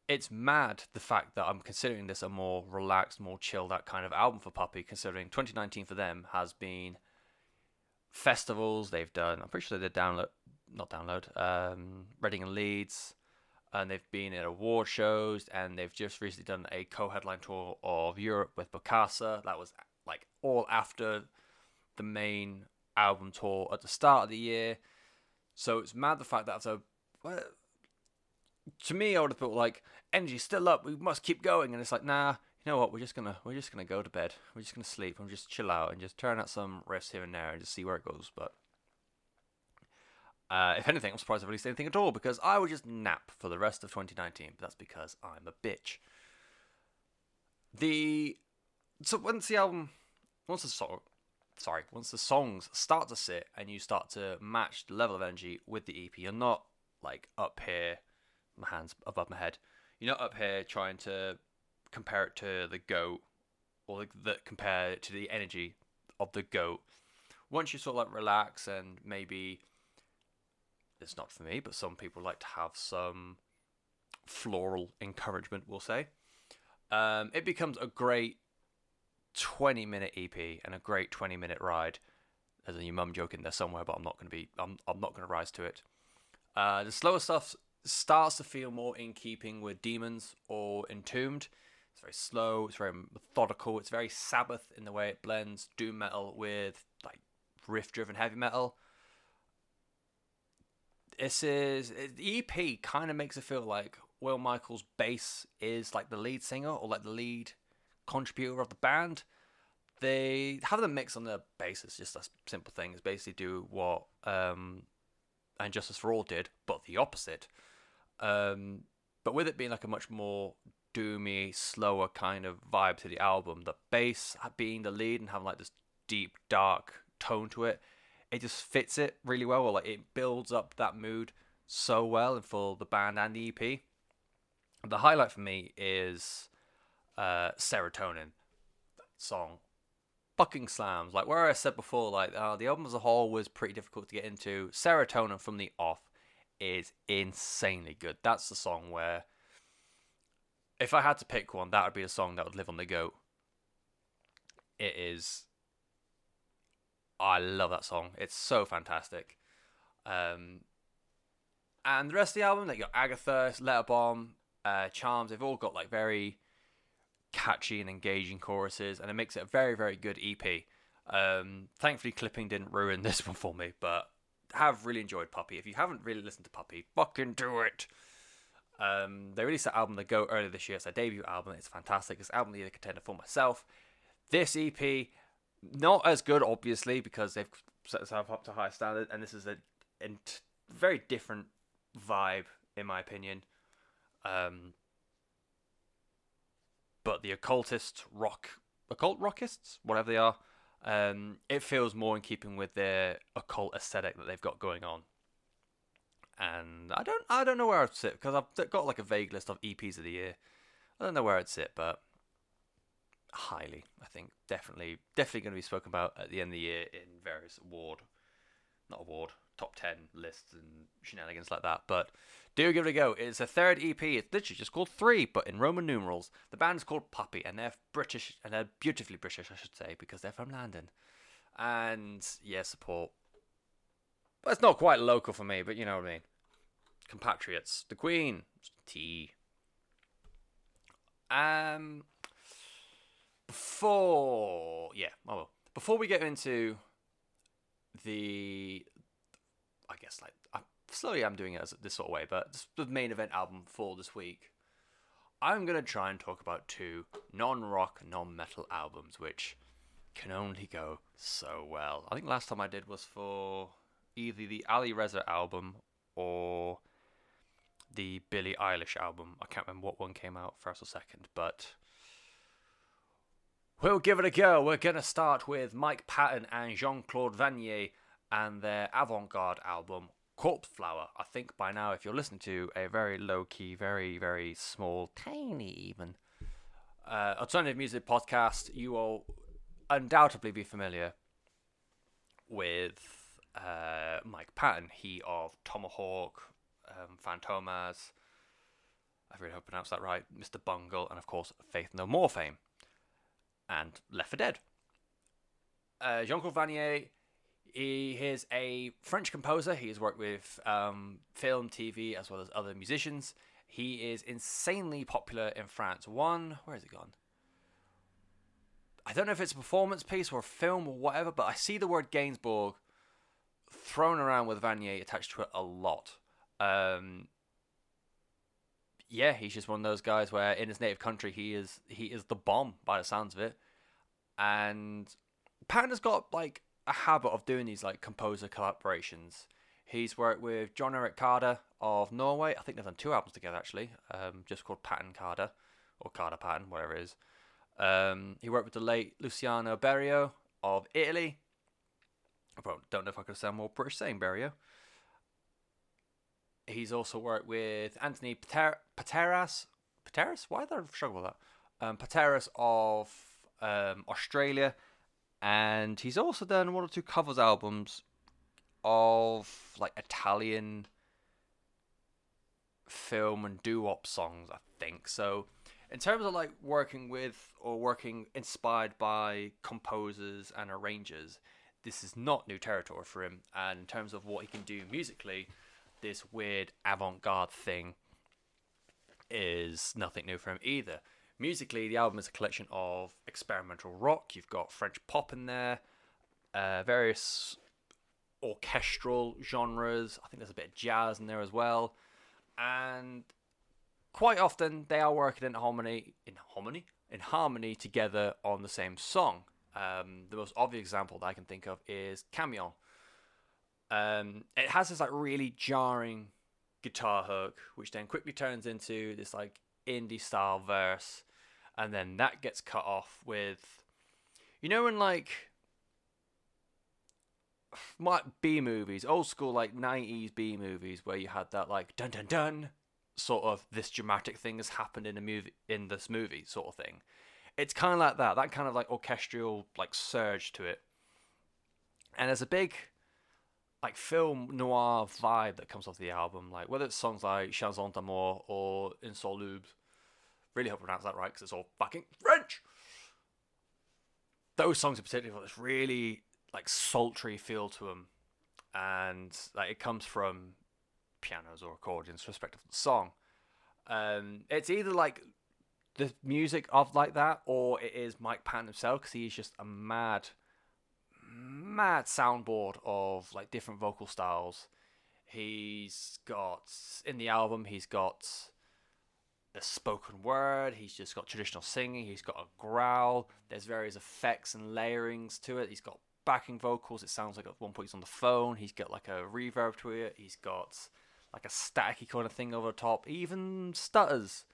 it's mad the fact that I'm considering this a more relaxed, more chilled that kind of album for Puppy, considering 2019 for them has been festivals they've done. I'm pretty sure they did download, not download, um, Reading and Leeds, and they've been at award shows, and they've just recently done a co-headline tour of Europe with Bokassa. That was like all after the main album tour at the start of the year. So it's mad the fact that a well, to me, I would have thought like energy's still up. We must keep going, and it's like nah. You know what? We're just gonna we're just gonna go to bed. We're just gonna sleep and just chill out and just turn out some riffs here and there and just see where it goes. But uh, if anything, I'm surprised I've released anything at all because I would just nap for the rest of 2019. But that's because I'm a bitch. The so once the album, once the song, sorry, once the songs start to sit and you start to match the level of energy with the EP, you're not like up here my hands above my head. You're not up here trying to compare it to the goat or the, compare it to the energy of the goat. Once you sort of like relax and maybe it's not for me, but some people like to have some floral encouragement, we'll say. Um, it becomes a great 20 minute EP and a great 20 minute ride. There's a new mum joke in there somewhere, but I'm not going to be, I'm, I'm not going to rise to it. Uh, the slower stuff starts to feel more in keeping with Demons or Entombed. It's very slow, it's very methodical, it's very Sabbath in the way it blends doom metal with like riff driven heavy metal. This is the EP kind of makes it feel like Will Michaels' bass is like the lead singer or like the lead contributor of the band. They have the mix on the bass. It's just a simple thing. It's basically do what um, and Justice for All did, but the opposite. Um, but with it being like a much more doomy, slower kind of vibe to the album. The bass being the lead and having like this deep, dark tone to it, it just fits it really well. Or Like it builds up that mood so well and for the band and the EP. The highlight for me is uh, Serotonin song. Fucking slams. Like where I said before, like uh, the album as a whole was pretty difficult to get into. Serotonin from the off is insanely good. That's the song where if I had to pick one, that would be a song that would live on the goat. It is. I love that song. It's so fantastic. Um, and the rest of the album, like got Agatha, Letter Bomb, uh, Charms, they've all got like very catchy and engaging choruses, and it makes it a very, very good EP. Um, thankfully, clipping didn't ruin this one for me, but have really enjoyed Puppy. If you haven't really listened to Puppy, fucking do it. Um, they released that album, The Goat, earlier this year. It's their debut album. It's fantastic. It's album the contender for myself. This EP, not as good, obviously, because they've set themselves up to high standard, and this is a, a very different vibe, in my opinion. Um, but the occultist rock, occult rockists, whatever they are, um, it feels more in keeping with their occult aesthetic that they've got going on and I don't I don't know where I'd sit because I've got like a vague list of EPs of the year. I don't know where I'd sit, but highly, I think definitely definitely going to be spoken about at the end of the year in various award, not award, top ten lists and shenanigans like that. But do give it a go. It's a third EP. It's literally just called Three, but in Roman numerals. The band's called Puppy, and they're British and they're beautifully British, I should say, because they're from London. And yeah, support. But it's not quite local for me, but you know what I mean compatriots, the Queen, T. Um, before yeah, oh well, before we get into the, I guess like I, slowly I'm doing it as this sort of way, but the main event album for this week. I'm gonna try and talk about two non-rock, non-metal albums, which can only go so well. I think last time I did was for either the Ali Reza album or the Billie Eilish album. I can't remember what one came out first or second, but we'll give it a go. We're going to start with Mike Patton and Jean Claude Vannier and their avant garde album, Corpse Flower. I think by now, if you're listening to a very low key, very, very small, tiny even uh, alternative music podcast, you will undoubtedly be familiar with uh, Mike Patton, he of Tomahawk, um, Fantomas, I really hope I pronounced that right, Mr. Bungle, and of course Faith No More fame, and Left for Dead. Uh, Jean Claude Vannier, he is a French composer. He has worked with um, film, TV, as well as other musicians. He is insanely popular in France. One, where has it gone? I don't know if it's a performance piece or a film or whatever, but I see the word Gainsbourg thrown around with Vannier attached to it a lot. Um, yeah, he's just one of those guys where in his native country he is he is the bomb by the sounds of it. And Patton's got like a habit of doing these like composer collaborations. He's worked with John Erik Kaada of Norway. I think they've done two albums together actually, um, just called Patton Kaada or Kaada Patton, whatever it is. Um, he worked with the late Luciano Berio of Italy. I don't know if I could sound more British saying Berio. He's also worked with Anthony Pater- Pateras. Pateras? Why did I struggle with that? Um, Pateras of um, Australia. And he's also done one or two covers albums of like Italian film and doo-wop songs, I think. So, in terms of like working with or working inspired by composers and arrangers, this is not new territory for him. And in terms of what he can do musically, this weird avant-garde thing is nothing new for him either. Musically, the album is a collection of experimental rock. You've got French pop in there, uh, various orchestral genres. I think there's a bit of jazz in there as well, and quite often they are working in harmony, in harmony, in harmony together on the same song. Um, the most obvious example that I can think of is Camion um, it has this like really jarring guitar hook, which then quickly turns into this like indie style verse, and then that gets cut off with, you know, in like B movies, old school like nineties B movies, where you had that like dun dun dun sort of this dramatic thing has happened in a movie in this movie sort of thing. It's kind of like that, that kind of like orchestral like surge to it, and there's a big like film noir vibe that comes off the album. Like whether it's songs like Chanson d'amour or Insoluble. Really hope I pronounce that right because it's all fucking French. Those songs in particular got this really like sultry feel to them, and like it comes from pianos or accordions, respective of the song. Um, it's either like the music of like that, or it is Mike Patton himself because he's just a mad, mad soundboard of like different vocal styles. He's got in the album, he's got a spoken word, he's just got traditional singing, he's got a growl, there's various effects and layerings to it. He's got backing vocals, it sounds like at one point he's on the phone, he's got like a reverb to it, he's got like a staticky kind of thing over the top, even stutters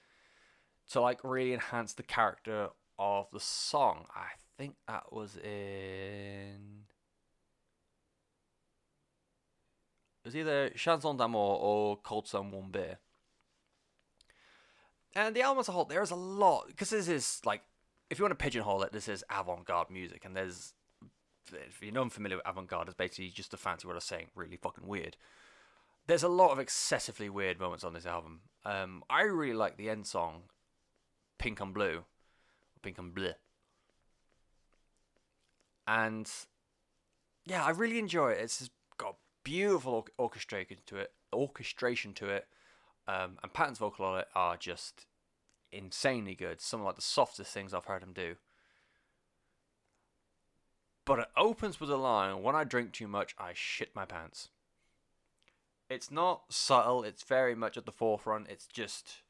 to like really enhance the character of the song. I think that was in it was either Chanson d'amour or Cold Sun Warm Beer. And the album as a whole, there's a lot because this is like, if you want to pigeonhole it, this is avant-garde music, and there's, if you're not familiar with avant-garde, it's basically just a fancy word of saying really fucking weird. There's a lot of excessively weird moments on this album. Um, I really like the end song, Pink and Blue, Pink and blue. and yeah, I really enjoy it. It's got beautiful orchestration to it, orchestration to it. Um, and Patton's vocal on it are just insanely good. Some of like the softest things I've heard him do. But it opens with a line when I drink too much, I shit my pants. It's not subtle, it's very much at the forefront. It's just.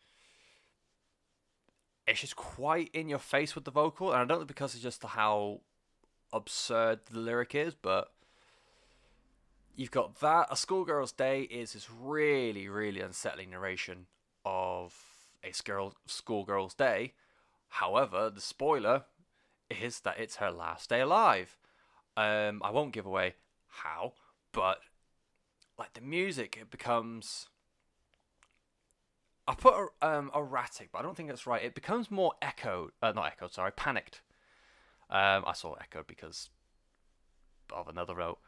It's just quite in your face with the vocal. And I don't know because it's just how absurd the lyric is, but you've got that. A Schoolgirl's Day is this really, really unsettling narration of a school schoolgirl's day. However, the spoiler is that it's her last day alive. Um, I won't give away how, but like the music, it becomes. I put um, erratic, but I don't think that's right. It becomes more echoed, uh, not echoed, sorry, panicked. Um, I saw echoed because of another note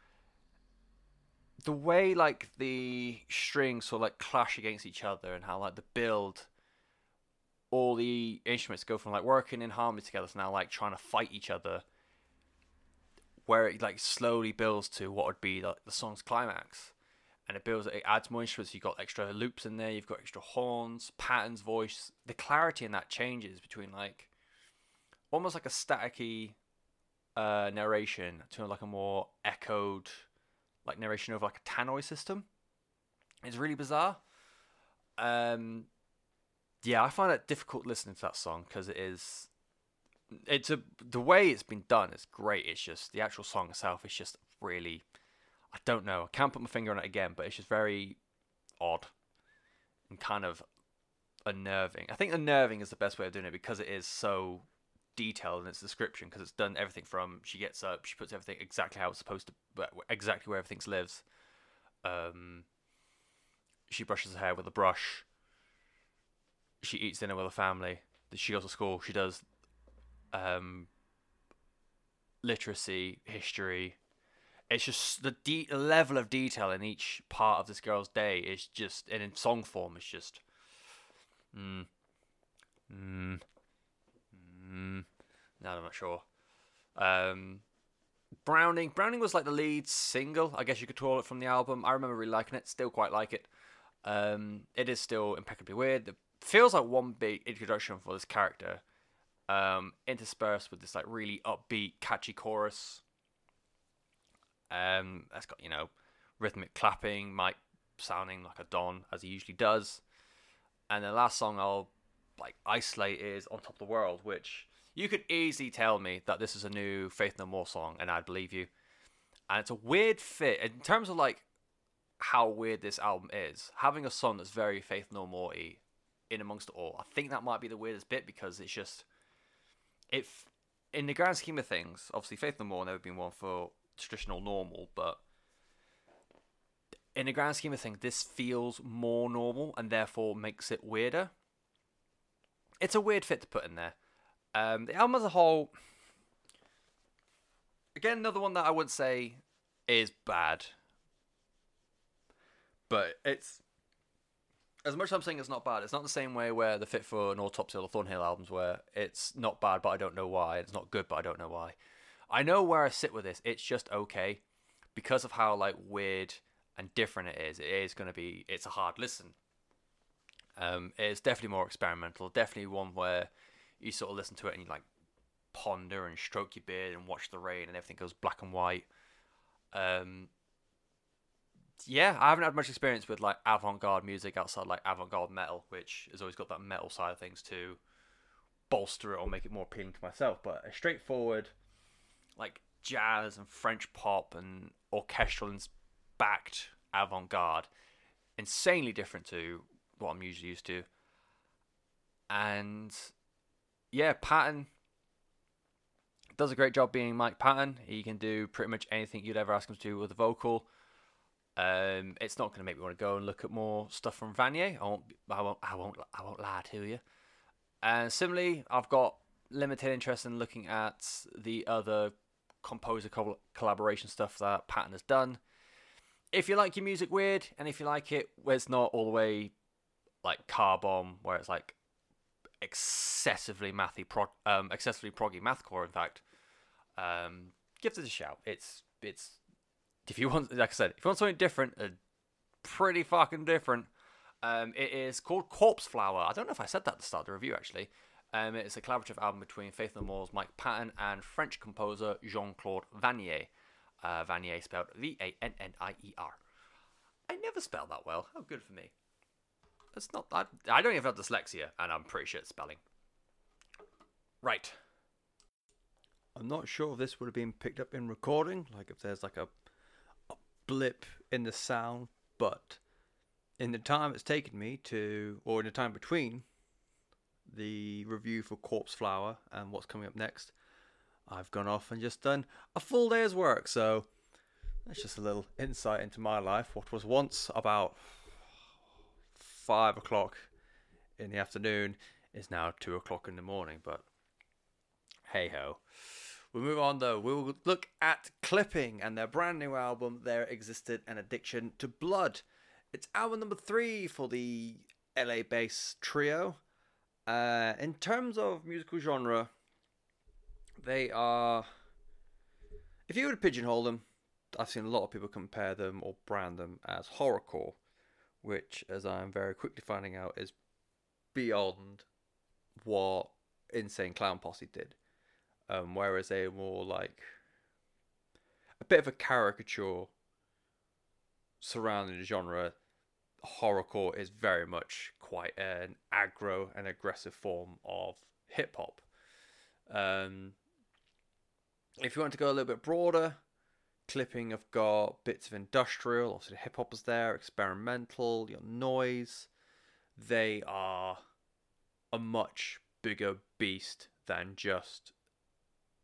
the way like the strings sort of like clash against each other and how like the build all the instruments go from like working in harmony together to now like trying to fight each other where it like slowly builds to what would be like the song's climax and it builds it adds more instruments you've got extra loops in there you've got extra horns patterns voice the clarity in that changes between like almost like a staticky uh narration to like a more echoed like narration over like a tannoy system. It's really bizarre. Um, yeah, I find it difficult listening to that song because it is. It's a the way it's been done is great. It's just the actual song itself is just really. I don't know. I can't put my finger on it again, but it's just very odd and kind of unnerving. I think unnerving is the best way of doing it because it is so detailed in its description because it's done everything from she gets up, she puts everything exactly how it's supposed to, exactly where everything lives. Um, she brushes her hair with a brush. She eats dinner with her family. She goes to school. She does um, literacy, history. It's just the de- level of detail in each part of this girl's day is just, and in song form, it's just. Mm, mm, Mm, no, I'm not sure. Um, Browning. Browning was like the lead single, I guess you could call it, from the album. I remember really liking it. Still quite like it. Um, it is still impeccably weird. It feels like one big introduction for this character, um, interspersed with this like really upbeat, catchy chorus. Um, that's got you know rhythmic clapping, Mike sounding like a don as he usually does, and the last song I'll like isolate is on top of the world, which you could easily tell me that this is a new Faith No More song, and I'd believe you. And it's a weird fit in terms of like how weird this album is. Having a song that's very Faith No More in amongst it all. I think that might be the weirdest bit because it's just if in the grand scheme of things, obviously Faith No More never been one for traditional normal, but in the grand scheme of things, this feels more normal and therefore makes it weirder. It's a weird fit to put in there. Um, the album as a whole, again, another one that I wouldn't say is bad, but it's as much as I'm saying it's not bad. It's not the same way where the Fit for an Autopsy or the Thornhill albums, where it's not bad, but I don't know why. It's not good, but I don't know why. I know where I sit with this. It's just okay because of how like weird and different it is. It is going to be. It's a hard listen. Um, it's definitely more experimental. Definitely one where you sort of listen to it and you like ponder and stroke your beard and watch the rain and everything goes black and white. Um, yeah, I haven't had much experience with like avant-garde music outside like avant-garde metal, which has always got that metal side of things to bolster it or make it more appealing to myself. But a straightforward, like jazz and French pop and orchestral and backed avant-garde, insanely different to what I'm usually used to. And yeah, Patton does a great job being Mike Patton. He can do pretty much anything you'd ever ask him to do with a vocal. Um, it's not going to make me want to go and look at more stuff from Vannier. I won't. I won't. I won't. I won't lie to you. And similarly, I've got limited interest in looking at the other composer co- collaboration stuff that Patton has done. If you like your music weird, and if you like it where it's not all the way like car bomb, where it's like excessively mathy, prog, um, excessively proggy mathcore, in fact, um, give it a shout. It's it's if you want, like I said, if you want something different, uh, pretty fucking different, um, it is called Corpse Flower. I don't know if I said that at the start of the review actually. Um, it's a collaborative album between Faith No More's Mike Patton and French composer Jean Claude Vannier. Uh, Vannier spelled V A N N I E R. I never spell that well. How good for me. That's not that. I don't even have dyslexia, and I'm pretty shit at spelling. Right. I'm not sure if this would have been picked up in recording, like if there's like a blip in the sound, but in the time it's taken me to, or in the time between the review for Corpse Flower and what's coming up next, I've gone off and just done a full day's work. So that's just a little insight into my life. What was once about five o'clock in the afternoon is now two o'clock in the morning. But hey ho. We'll move on though. We'll look at Clipping and their brand new album, There Existed an Addiction to Blood. It's album number three for the LA based trio. Uh, in terms of musical genre, they are. If you were to pigeonhole them, I've seen a lot of people compare them or brand them as horrorcore, which, as I'm very quickly finding out, is beyond what Insane Clown Posse did um, whereas they are more like a bit of a caricature surrounding the genre. Horrorcore is very much quite an aggro and aggressive form of hip hop. Um, if you want to go a little bit broader, clipping have got bits of industrial, the hip hop is there, experimental, your noise. They are a much bigger beast than just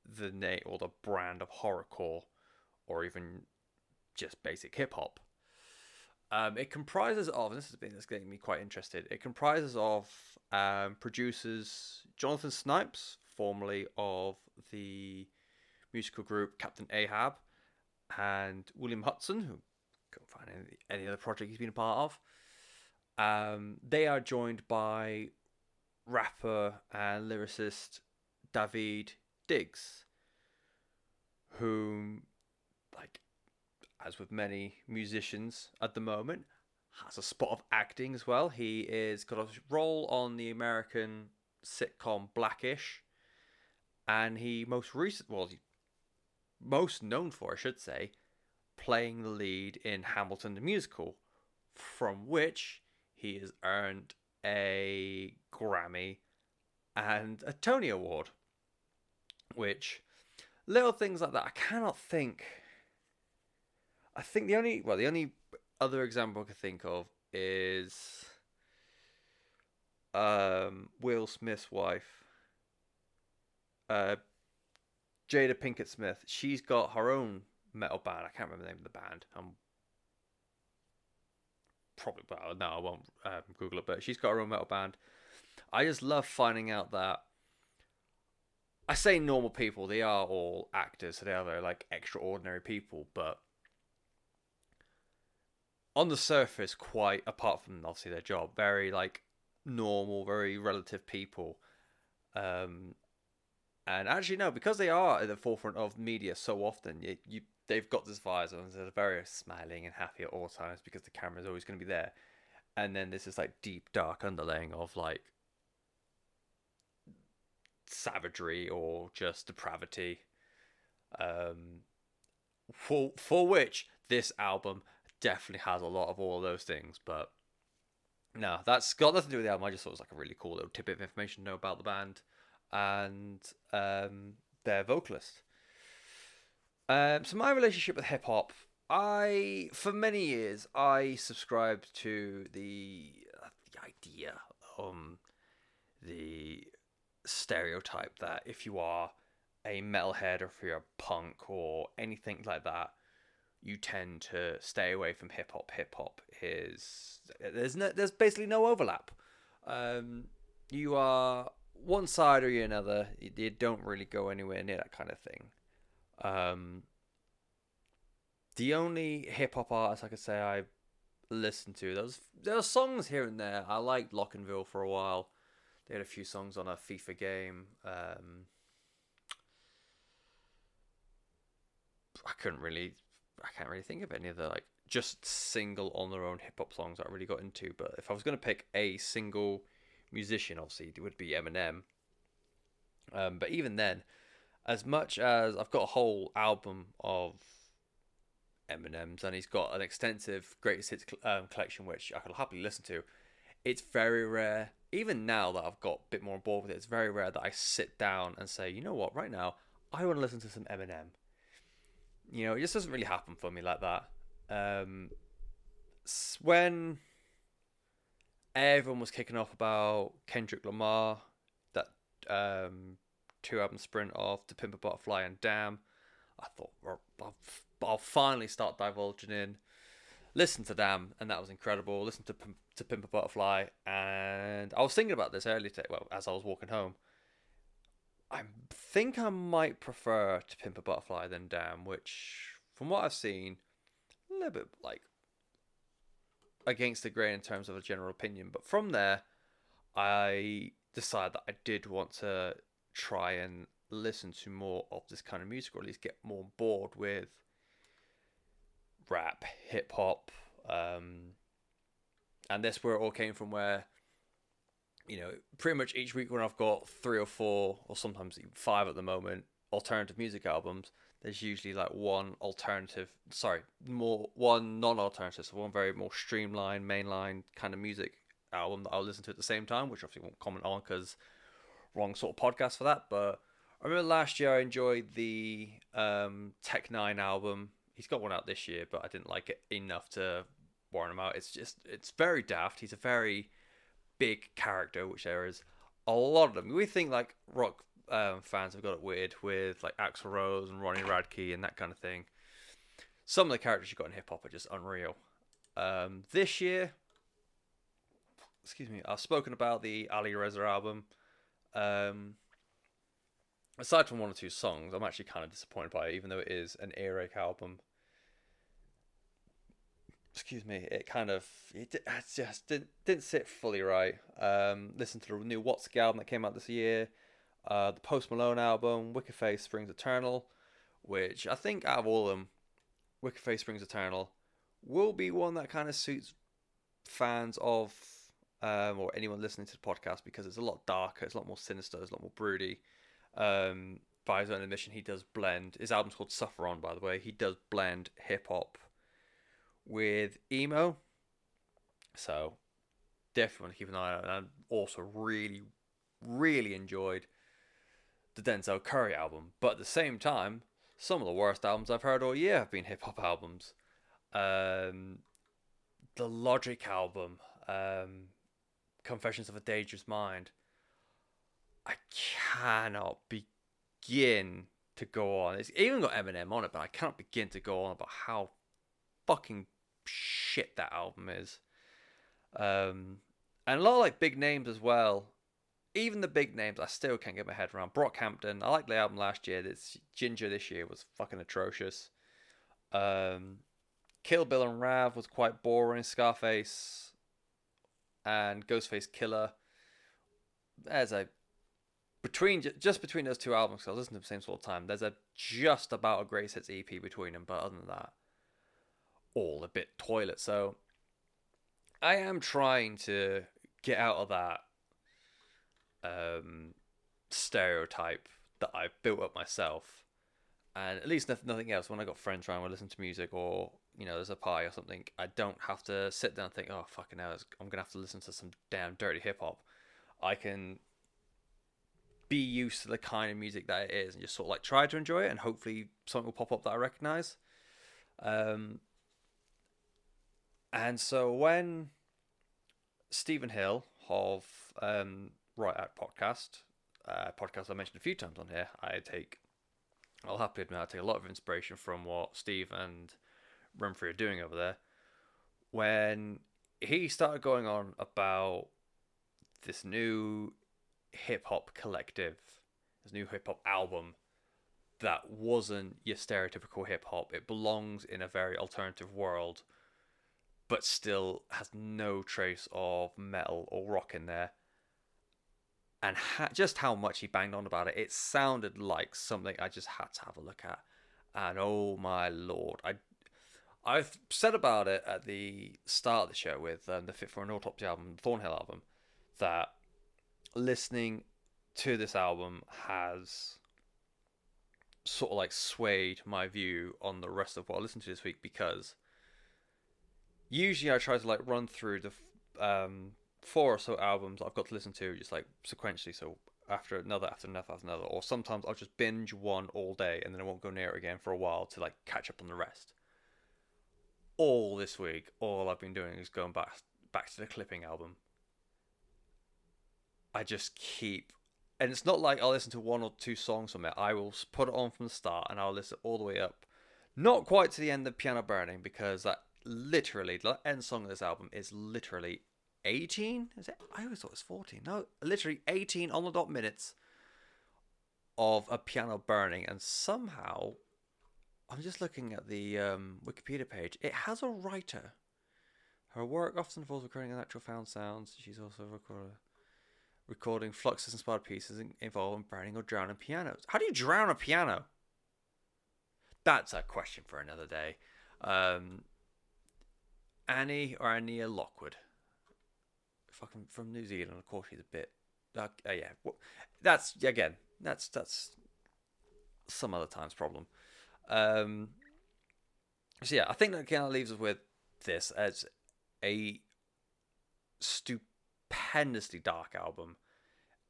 the name or the brand of horrorcore or even just basic hip hop. Um, it comprises of, this has been this getting me quite interested. It comprises of um, producers Jonathan Snipes, formerly of the musical group Captain Ahab, and William Hutson, who can't find any, any other project he's been a part of. Um, they are joined by rapper and lyricist Daveed Diggs, whom, as with many musicians at the moment, has a spot of acting as well. He is got a role on the American sitcom Blackish, and he most recent, well, most known for, I should say, playing the lead in Hamilton the musical, from which he has earned a Grammy and a Tony Award which little things like that. I cannot think. I think the only well, the only other example I can think of is um, Will Smith's wife, uh, Jada Pinkett Smith, she's got her own metal band. I can't remember the name of the band. I'm probably well, no, I won't um, Google it, but she's got her own metal band. I just love finding out that I say normal people, they are all actors, so they are like extraordinary people, but on the surface, quite apart from obviously their job, very like normal, very relative people. Um, and actually, no, because they are at the forefront of media so often, you, you they've got this visor and they're very smiling and happy at all times because the camera is always going to be there. And then this like deep, dark underlaying of like savagery or just depravity. Um, for for which this album definitely has a lot of all of those things, but no, that's got nothing to do with the album. I just thought it was like a really cool little tidbit of information to know about the band and um, their vocalist. Um, so my relationship with hip hop, I for many years I subscribed to the uh, the idea, um, the stereotype that if you are a metalhead or if you're a punk or anything like that, you tend to stay away from hip hop. Hip hop is there's no there's basically no overlap. Um, you are one side or you another. You, you don't really go anywhere near that kind of thing. Um, the only hip hop artists I could say I listened to, there was there were songs here and there. I liked Lockenville for a while. They had a few songs on a FIFA game. Um, I couldn't really, I can't really think of any other like just single on their own hip hop songs that I really got into. But if I was gonna pick a single musician, obviously it would be Eminem. Um, but even then, as much as I've got a whole album of Eminem's and he's got an extensive greatest hits um, collection which I could happily listen to, it's very rare. Even now that I've got a bit more board with it, it's very rare that I sit down and say, you know what, right now I want to listen to some Eminem. You know, it just doesn't really happen for me like that. Um, when everyone was kicking off about Kendrick Lamar, that um, two album sprint of To Pimp a Butterfly and Damn. I thought I'll, I'll finally start divulging in. Listen to Damn, and that was incredible. Listen to to Pimp a Butterfly, and I was thinking about this earlier today. Well, as I was walking home, I think I might prefer To Pimp a Butterfly than Damn, which, from what I've seen, a little bit like against the grain in terms of a general opinion. But from there, I decided that I did want to try and listen to more of this kind of music, or at least get more bored with rap, hip hop, um, and this where it all came from. Where you know, pretty much each week when I've got three or four, or sometimes five at the moment, alternative music albums, there's usually like one alternative, sorry, more one non-alternative, so one very more streamlined, mainline kind of music album that I'll listen to at the same time, which obviously won't comment on because wrong sort of podcast for that. But I remember last year I enjoyed the um, Tech N9ne album. He's got one out this year, but I didn't like it enough to warn him out. It's just it's very daft. He's a very big character, which there is a lot of them. We think like rock um, fans have got it weird with like Axl Rose and Ronnie Radke and that kind of thing. Some of the characters you got in hip hop are just unreal. Um, this year, excuse me, I've spoken about the Ali Reza album. Um, aside from one or two songs, I'm actually kind of disappointed by it, even though it is an earache album. Excuse me, it kind of it, it just didn't didn't sit fully right. Um, listen to the new Watsky album that came out this year, uh, the Post Malone album, Wicked Face Springs Eternal, which I think out of all of them, Wicked Face Springs Eternal will be one that kind of suits fans of um, or anyone listening to the podcast because it's a lot darker, it's a lot more sinister, it's a lot more broody. Um, by his own admission, he does blend. His album's called Suffer On, by the way. He does blend hip hop with emo. So definitely keep an eye on it. And also really, really enjoyed the Denzel Curry album. But at the same time, some of the worst albums I've heard all year have been hip hop albums. Um, the Logic album, um, Confessions of a Dangerous Mind. I cannot begin to go on. It's even got Eminem on it, but I cannot begin to go on about how fucking shit that album is. Um, and a lot of like big names as well. Even the big names, I still can't get my head around. Brockhampton, I liked the album last year. This Ginger this year was fucking atrocious. Um, Kill Bill and Rav was quite boring. Scarface and Ghostface Killah. There's a between just between those two albums, I listen to the same sort of time. There's a just about a great hits EP between them, but other than that, all a bit toilet. So I am trying to get out of that um, stereotype that I've built up myself, and at least nothing else. When I got friends around, I listen to music, or you know, there's a party or something. I don't have to sit down and think, oh fucking hell, I'm gonna have to listen to some damn dirty hip hop. I can be used to the kind of music that it is and just sort of like try to enjoy it and hopefully something will pop up that I recognize. Um, and so when Stephen Hill of um, Right Out Podcast, uh, podcast I mentioned a few times on here, I take, I'll happily admit, I take a lot of inspiration from what Steve and Renfrey are doing over there. When he started going on about this new hip hop collective, this new hip hop album that wasn't your stereotypical hip hop. It belongs in a very alternative world, but still has no trace of metal or rock in there. And ha- just how much he banged on about it, it sounded like something I just had to have a look at. And oh my lord, I I've said about it at the start of the show with um, the Fit for an Autopsy album, the Thornhill album, that listening to this album has sort of like swayed my view on the rest of what I listened to this week because usually I try to like run through the um, four or so albums I've got to listen to just like sequentially. So after another, after another, after another, or sometimes I'll just binge one all day and then I won't go near it again for a while to like catch up on the rest. All this week, all I've been doing is going back back to the clipping album I just keep, and it's not like I'll listen to one or two songs from it. I will put it on from the start and I'll listen all the way up. Not quite to the end of Piano Burning because that literally, the end song of this album is literally 18. Is it? I always thought it was 14. No, literally 18 on the dot minutes of a piano burning, and somehow I'm just looking at the um, Wikipedia page. It has a writer. Her work often involves recording natural found sounds. She's also a recorder recording Fluxus inspired pieces involving burning or drowning pianos. How do you drown a piano? That's a question for another day. Um, Annie or Ania Lockwood. Fucking from New Zealand, of course, she's a bit. Uh, uh, yeah, well, that's again. That's that's some other time's problem. Um, so yeah, I think that kind of leaves us with this as a stupendously dark album,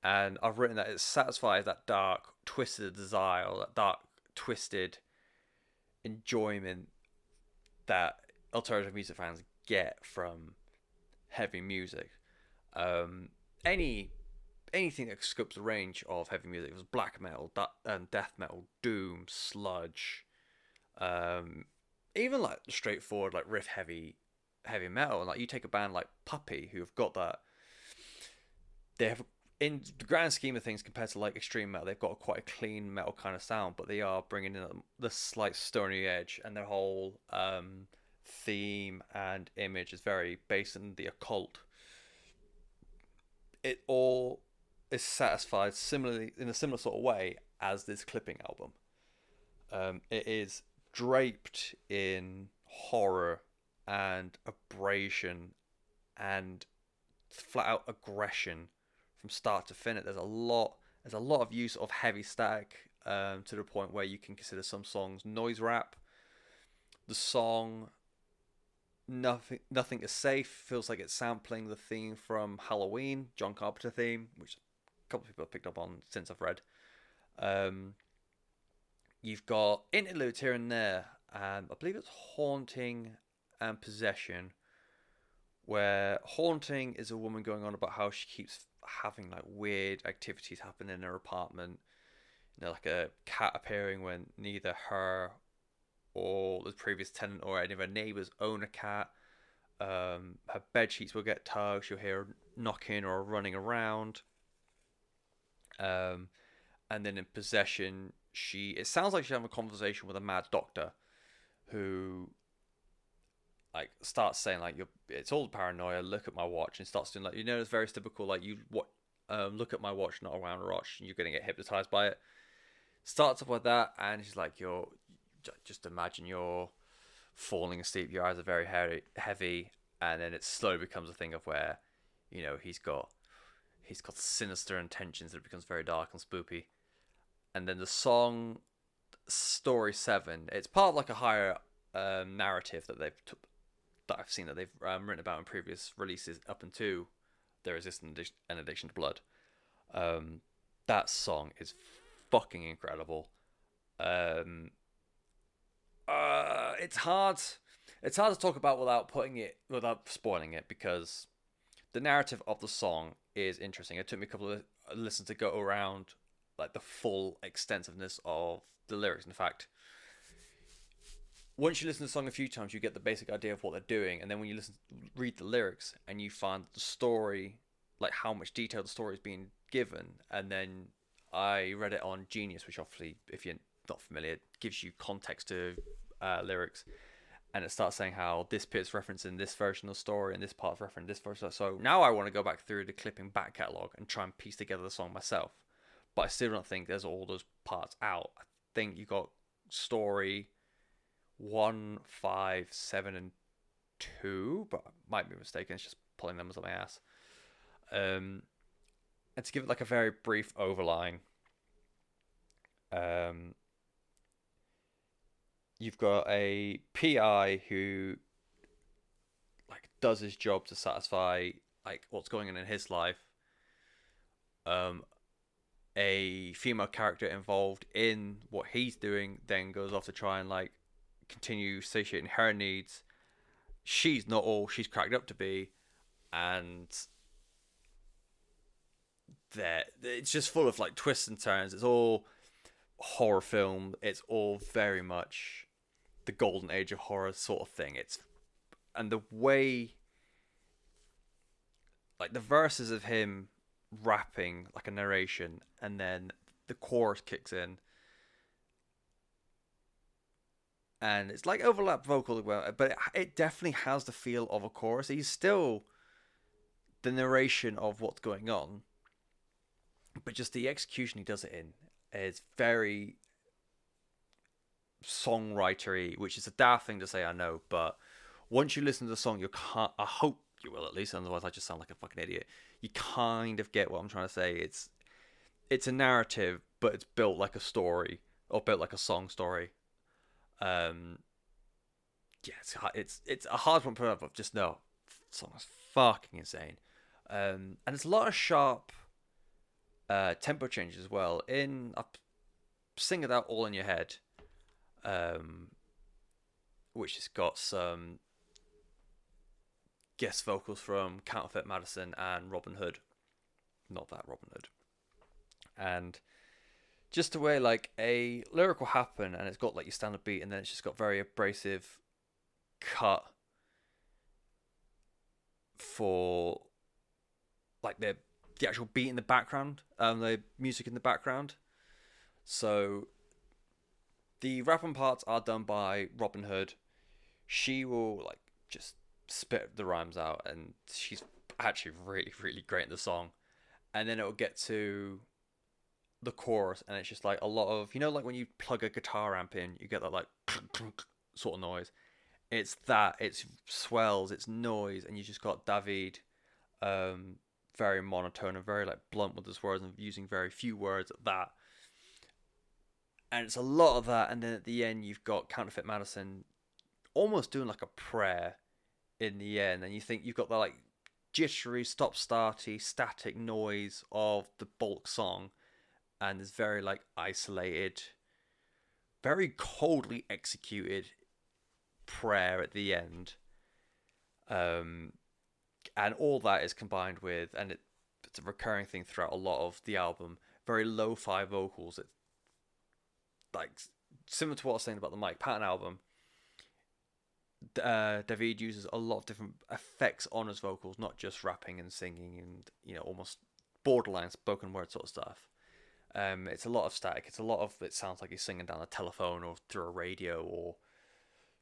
and I've written that it satisfies that dark, twisted desire, that dark, twisted enjoyment that alternative music fans get from heavy music. Um, any anything that scopes the range of heavy music it was black metal, da- um, death metal, doom, sludge, um, even like straightforward like riff heavy heavy metal. And like you take a band like Puppy, who have got that they have in the grand scheme of things compared to like extreme metal they've got quite a clean metal kind of sound but they are bringing in the slight stony edge and their whole um, theme and image is very based in the occult it all is satisfied similarly in a similar sort of way as this clipping album um, it is draped in horror and abrasion and flat out aggression from start to finish. There's a lot. There's a lot of use of heavy static um, to the point where you can consider some songs noise rap. The song "Nothing Nothing Is Safe" feels like it's sampling the theme from Halloween, John Carpenter theme, which a couple of people have picked up on since I've read. Um, you've got interludes here and there, and I believe it's haunting and possession where haunting is a woman going on about how she keeps having like weird activities happen in her apartment. You know, like a cat appearing when neither her or the previous tenant or any of her neighbors own a cat. Um, her bed sheets will get tugged. She'll hear knocking or running around. Um, and then in possession, she it sounds like she's having a conversation with a mad doctor, who like starts saying like you're it's all paranoia. Look at my watch and starts doing like you know it's very typical like you what um look at my watch not around a watch and you're gonna get hypnotized by it. Starts off with that and she's like you're just imagine you're falling asleep. Your eyes are very heavy, and then it slowly becomes a thing of where you know he's got he's got sinister intentions. It becomes very dark and spoopy. And then the song story seven, it's part of like a higher um, narrative that they've t- that I've seen that they've um, written about in previous releases up until there is an addiction to blood. Um, that song is fucking incredible. Um, uh, it's hard. It's hard to talk about without putting it without spoiling it because the narrative of the song is interesting. It took me a couple of listens to go around like the full extensiveness of the lyrics. In fact, once you listen to the song a few times, you get the basic idea of what they're doing, and then when you listen, read the lyrics, and you find the story, like how much detail the story is being given, and then I read it on Genius, which obviously, if you're not familiar, it gives you context to uh, lyrics, and it starts saying how this bit's referencing this version of the story and this part's referencing this version. So now I want to go back through the clipping back catalog and try and piece together the song myself. But I still don't think there's all those parts out. I think you got story one, five, seven, and two, but I might be mistaken. It's just pulling them as my ass. Um, and to give it like a very brief overline, um, you've got a PI who like does his job to satisfy like what's going on in his life. Um, a female character involved in what he's doing then goes off to try and like continue satiating her needs. She's not all she's cracked up to be, and that it's just full of like twists and turns. It's all horror film. It's all very much the golden age of horror sort of thing. It's and the way like the verses of him rapping like a narration and then the chorus kicks in and it's like overlap vocal but it, it definitely has the feel of a chorus he's still the narration of what's going on but just the execution he does it in is very songwritery, which is a daft thing to say, I know, but once you listen to the song, you can't. I hope you will at least. Otherwise, I just sound like a fucking idiot. You kind of get what I'm trying to say. It's it's a narrative, but it's built like a story or built like a song story. Um, yeah, it's it's it's a hard one to put up, but just know, song is fucking insane. Um, and it's a lot of sharp uh, tempo changes as well. In I sing it out all in your head um, which has got some guest vocals from Counterfeit Madison and Robyn Hood. Not that Robin Hood. And just the way like a lyric will happen and it's got like your standard beat and then it's just got very abrasive cut for like the the actual beat in the background, um the music in the background. So the rapping parts are done by Robyn Hood. She will like just spit the rhymes out, and she's actually really, really great in the song. And then it'll get to the chorus, and it's just like a lot of you know, like when you plug a guitar amp in, you get that like sort of noise. It's that it's swells, it's noise, and you just got David, um, very monotone and very like blunt with his words and using very few words at that and it's a lot of that. And then at the end, you've got Counterfeit Madison almost doing like a prayer in the end, and you think you've got the like jittery, stop starty, static noise of the bulk song, and this very like isolated, very coldly executed prayer at the end. Um, and all that is combined with, and it, it's a recurring thing throughout a lot of the album. Very lo-fi vocals. It's like similar to what I was saying about the Mike Patton album. Uh, David uses a lot of different effects on his vocals, not just rapping and singing and you know almost borderline spoken word sort of stuff. Um, it's a lot of static. It's a lot of it sounds like he's singing down a telephone or through a radio or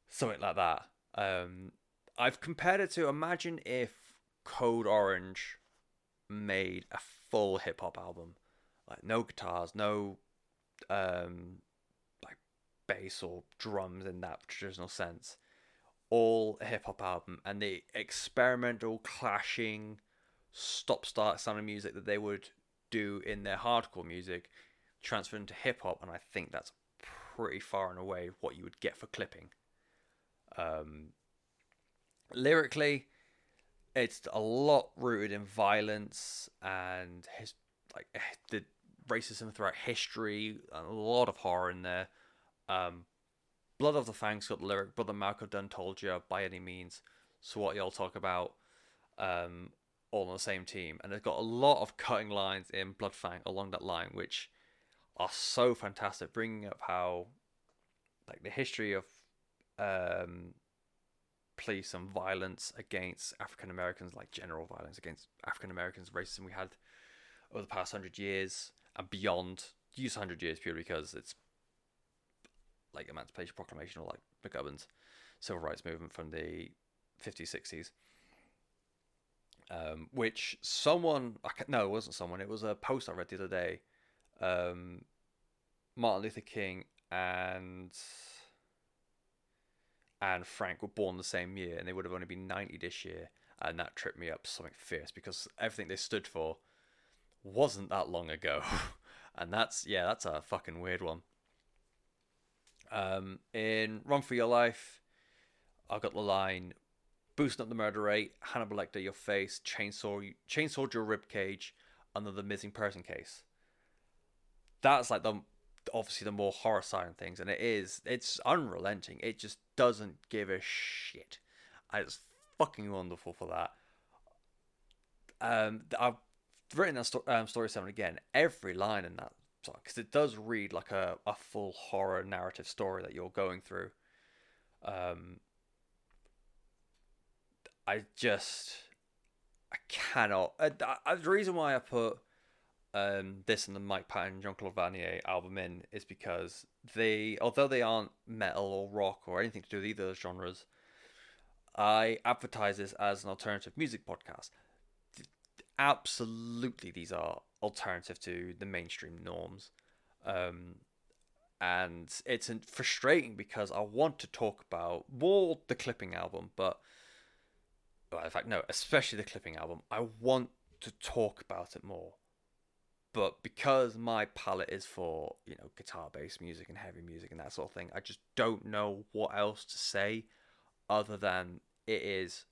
something like that. Um, I've compared it to imagine if Code Orange made a full hip hop album, like no guitars, no um, bass or drums in that traditional sense, all hip hop album, and the experimental clashing stop start sound of music that they would do in their hardcore music transferred into hip hop, and I think that's pretty far and away what you would get for clipping. Um, lyrically, it's a lot rooted in violence and his like the racism throughout history, a lot of horror in there. Um, Blood of the Fangs got the lyric, Brother Malcolm done told you by any means. So what y'all talk about, um, all on the same team, and they've got a lot of cutting lines in Bloodfang along that line, which are so fantastic, bringing up how like the history of um, police and violence against African Americans, like general violence against African Americans, racism we had over the past hundred years and beyond. Use hundred years purely because it's like Emancipation Proclamation or like McGovern's civil rights movement from the 50s, 60s. Um, which someone, I can, no, it wasn't someone, it was a post I read the other day. Um, Martin Luther King and Anne Frank were born the same year, and they would have only been 90 this year, and that tripped me up something fierce because everything they stood for wasn't that long ago, and that's yeah, that's a fucking weird one. Um, in Run for Your Life, I got the line, boosting up the murder rate, Hannibal Lecter, your face, chainsaw, chainsawed your rib cage, another missing person case. That's like the obviously the more of things, and it is it's unrelenting. It just doesn't give a shit. It's fucking wonderful for that. Um, I've written that sto- um, story seven again. Every line in that because it does read like a, a full horror narrative story that you're going through. Um, I just I cannot. Uh, uh, the reason why I put um, this and the Mike Patton Jean Claude Vannier album in is because they, although they aren't metal or rock or anything to do with either of those genres, I advertise this as an alternative music podcast. Absolutely, these are alternative to the mainstream norms. Um, and it's frustrating because I want to talk about more the clipping album, but well, in fact, no, especially the clipping album. I want to talk about it more but because my palette is for you know guitar based music and heavy music and that sort of thing i just don't know what else to say other than it is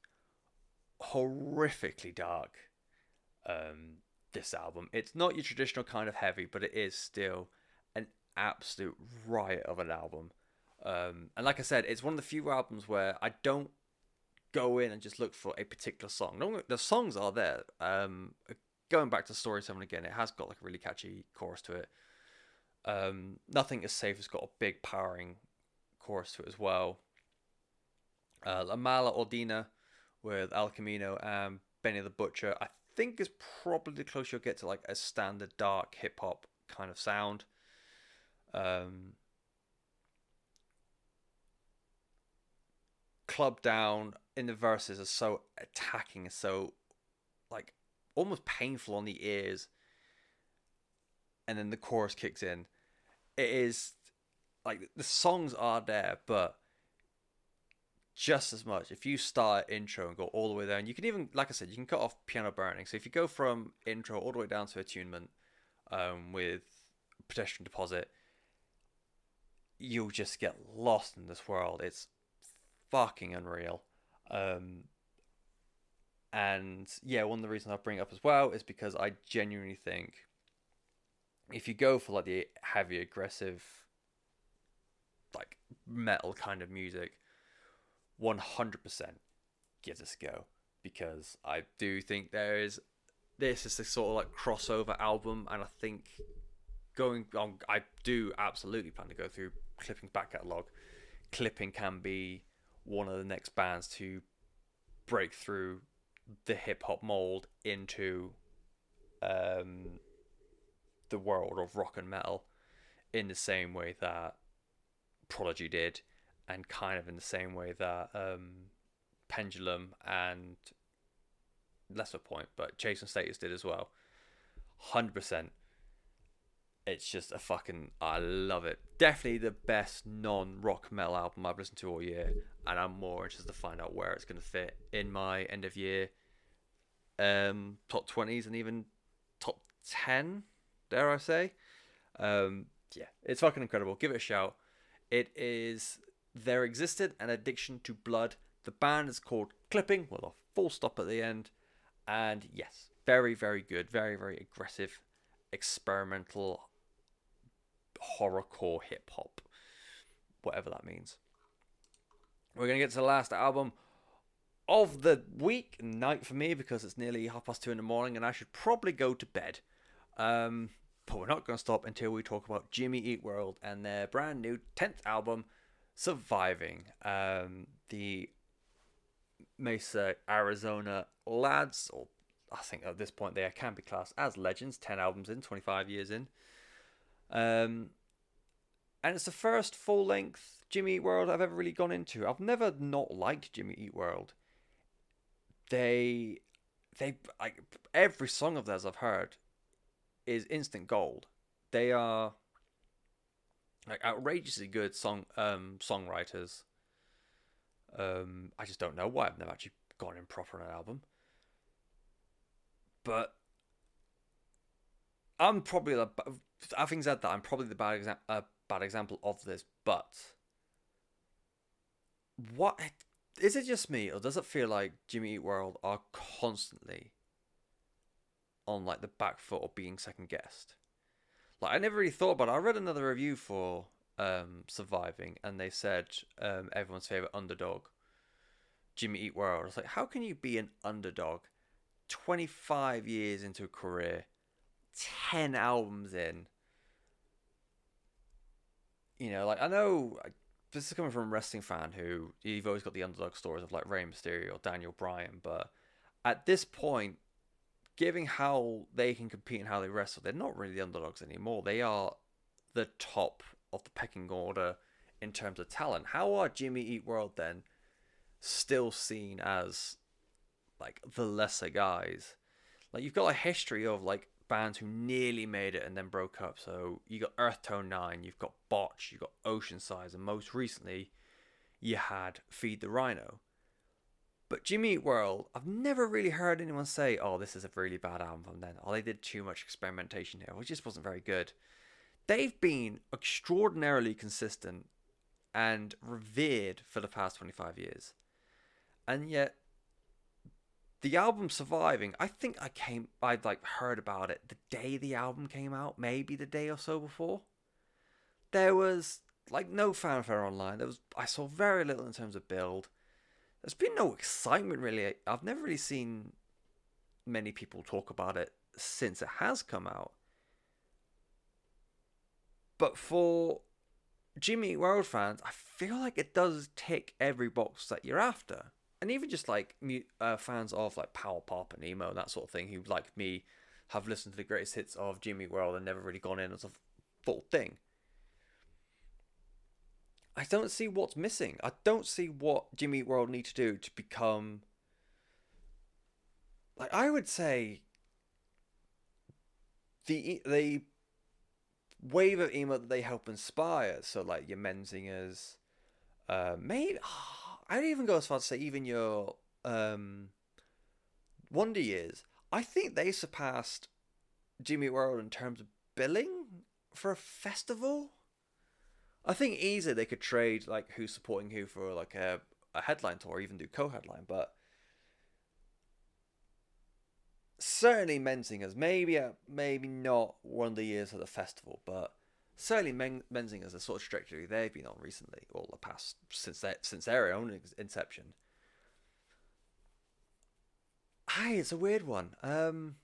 horrifically dark um this album. It's not your traditional kind of heavy but it is still an absolute riot of an album. Um and like i said it's one of the few albums where i don't go in and just look for a particular song. The songs are there. Um going back to Story 7 again, it has got like a really catchy chorus to it. Um, Nothing is Safe has got a big powering chorus to it as well. Uh, La Mala Ordina with Elcamino and Benny the Butcher, I think is probably the closest you'll get to like a standard dark hip hop kind of sound. Um, Club Down in the verses are so attacking, so like almost painful on the ears and then the chorus kicks in it is like the songs are there but just as much. If you start intro and go all the way there and you can even like i said you can cut off piano burning so if you go from intro all the way down to attunement um, with pedestrian deposit you'll just get lost in this world. It's fucking unreal. Um, and yeah, one of the reasons I bring it up as well is because I genuinely think if you go for like the heavy aggressive like metal kind of music 100% give this a go because I do think there is this is the sort of like crossover album, and I think going on, I do absolutely plan to go through Clipping's back catalogue. Clipping can be one of the next bands to break through the hip hop mold into um, the world of rock and metal in the same way that Prodigy did, and kind of in the same way that um, Pendulum and lesser point, but Chase and Status did as well. Hundred percent. It's just a fucking. I love it. Definitely the best non-rock metal album I've listened to all year, and I'm more interested to find out where it's going to fit in my end of year um, top twenties and even top ten. Dare I say? Um, yeah, it's fucking incredible. Give it a shout. It is there existed an addiction to blood. The band is called Clipping with a full stop at the end. And yes, very, very good. Very, very aggressive, experimental, horrorcore hip hop. Whatever that means. We're going to get to the last album of the week, night for me, because it's nearly half past two in the morning and I should probably go to bed. Um, but we're not going to stop until we talk about Jimmy Eat World and their brand new 10th album, Surviving. Um, the Mesa, Arizona lads, or I think at this point they can be classed as legends, 10 albums in, 25 years in. Um, and it's the first full length Jimmy Eat World I've ever really gone into. I've never not liked Jimmy Eat World. They, they, like, every song of theirs I've heard is instant gold. They are like outrageously good song um songwriters. Um, I just don't know why I've never actually gone in proper on an album. But I'm probably the having said that I'm probably the bad example uh, bad example of this. But what is it just me or does it feel like Jimmy Eat World are constantly on like the back foot of being second guessed? Like I never really thought about it. I read another review for um, surviving, and they said um, everyone's favorite underdog, Jimmy Eat World. I was like, how can you be an underdog? Twenty five years into a career, ten albums in. You know, like I know this is coming from a wrestling fan who you've always got the underdog stories of like Rey Mysterio or Daniel Bryan, but at this point, given how they can compete and how they wrestle, they're not really the underdogs anymore. They are the top of the pecking order in terms of talent. How are Jimmy Eat World then still seen as like the lesser guys? Like you've got a history of like bands who nearly made it and then broke up. So you got Earthtone9, you've got Botch, you've got Oceansize, and most recently you had Feed the Rhino. But Jimmy Eat World, I've never really heard anyone say, "Oh, this is a really bad album from then." Oh, they did too much experimentation here. It just wasn't very good they've been extraordinarily consistent and revered for the past 25 years. And yet the album surviving, I think I came I'd like heard about it the day the album came out, maybe the day or so before. There was like no fanfare online. There was I saw very little in terms of build. There's been no excitement really. I've never really seen many people talk about it since it has come out. But for Jimmy World fans, I feel like it does tick every box that you're after. And even just like uh, fans of like power pop and emo and that sort of thing, who like me have listened to the greatest hits of Jimmy World and never really gone in as a full thing. I don't see what's missing. I don't see what Jimmy World need to do to become like I would say the the wave of emo that they help inspire. So like your Menzingers, uh, maybe oh, I'd even go as far to say even your um, Wonder Years. I think they surpassed Jimmy World in terms of billing for a festival. I think easily they could trade like who's supporting who for like a, a headline tour, or even do co-headline, but certainly Menzingers, maybe uh, maybe not one of the years of the festival, but certainly Men- Menzingers, the sort of trajectory they've been on recently, or the past since their since their own inception. Hey, it's a weird one. Um,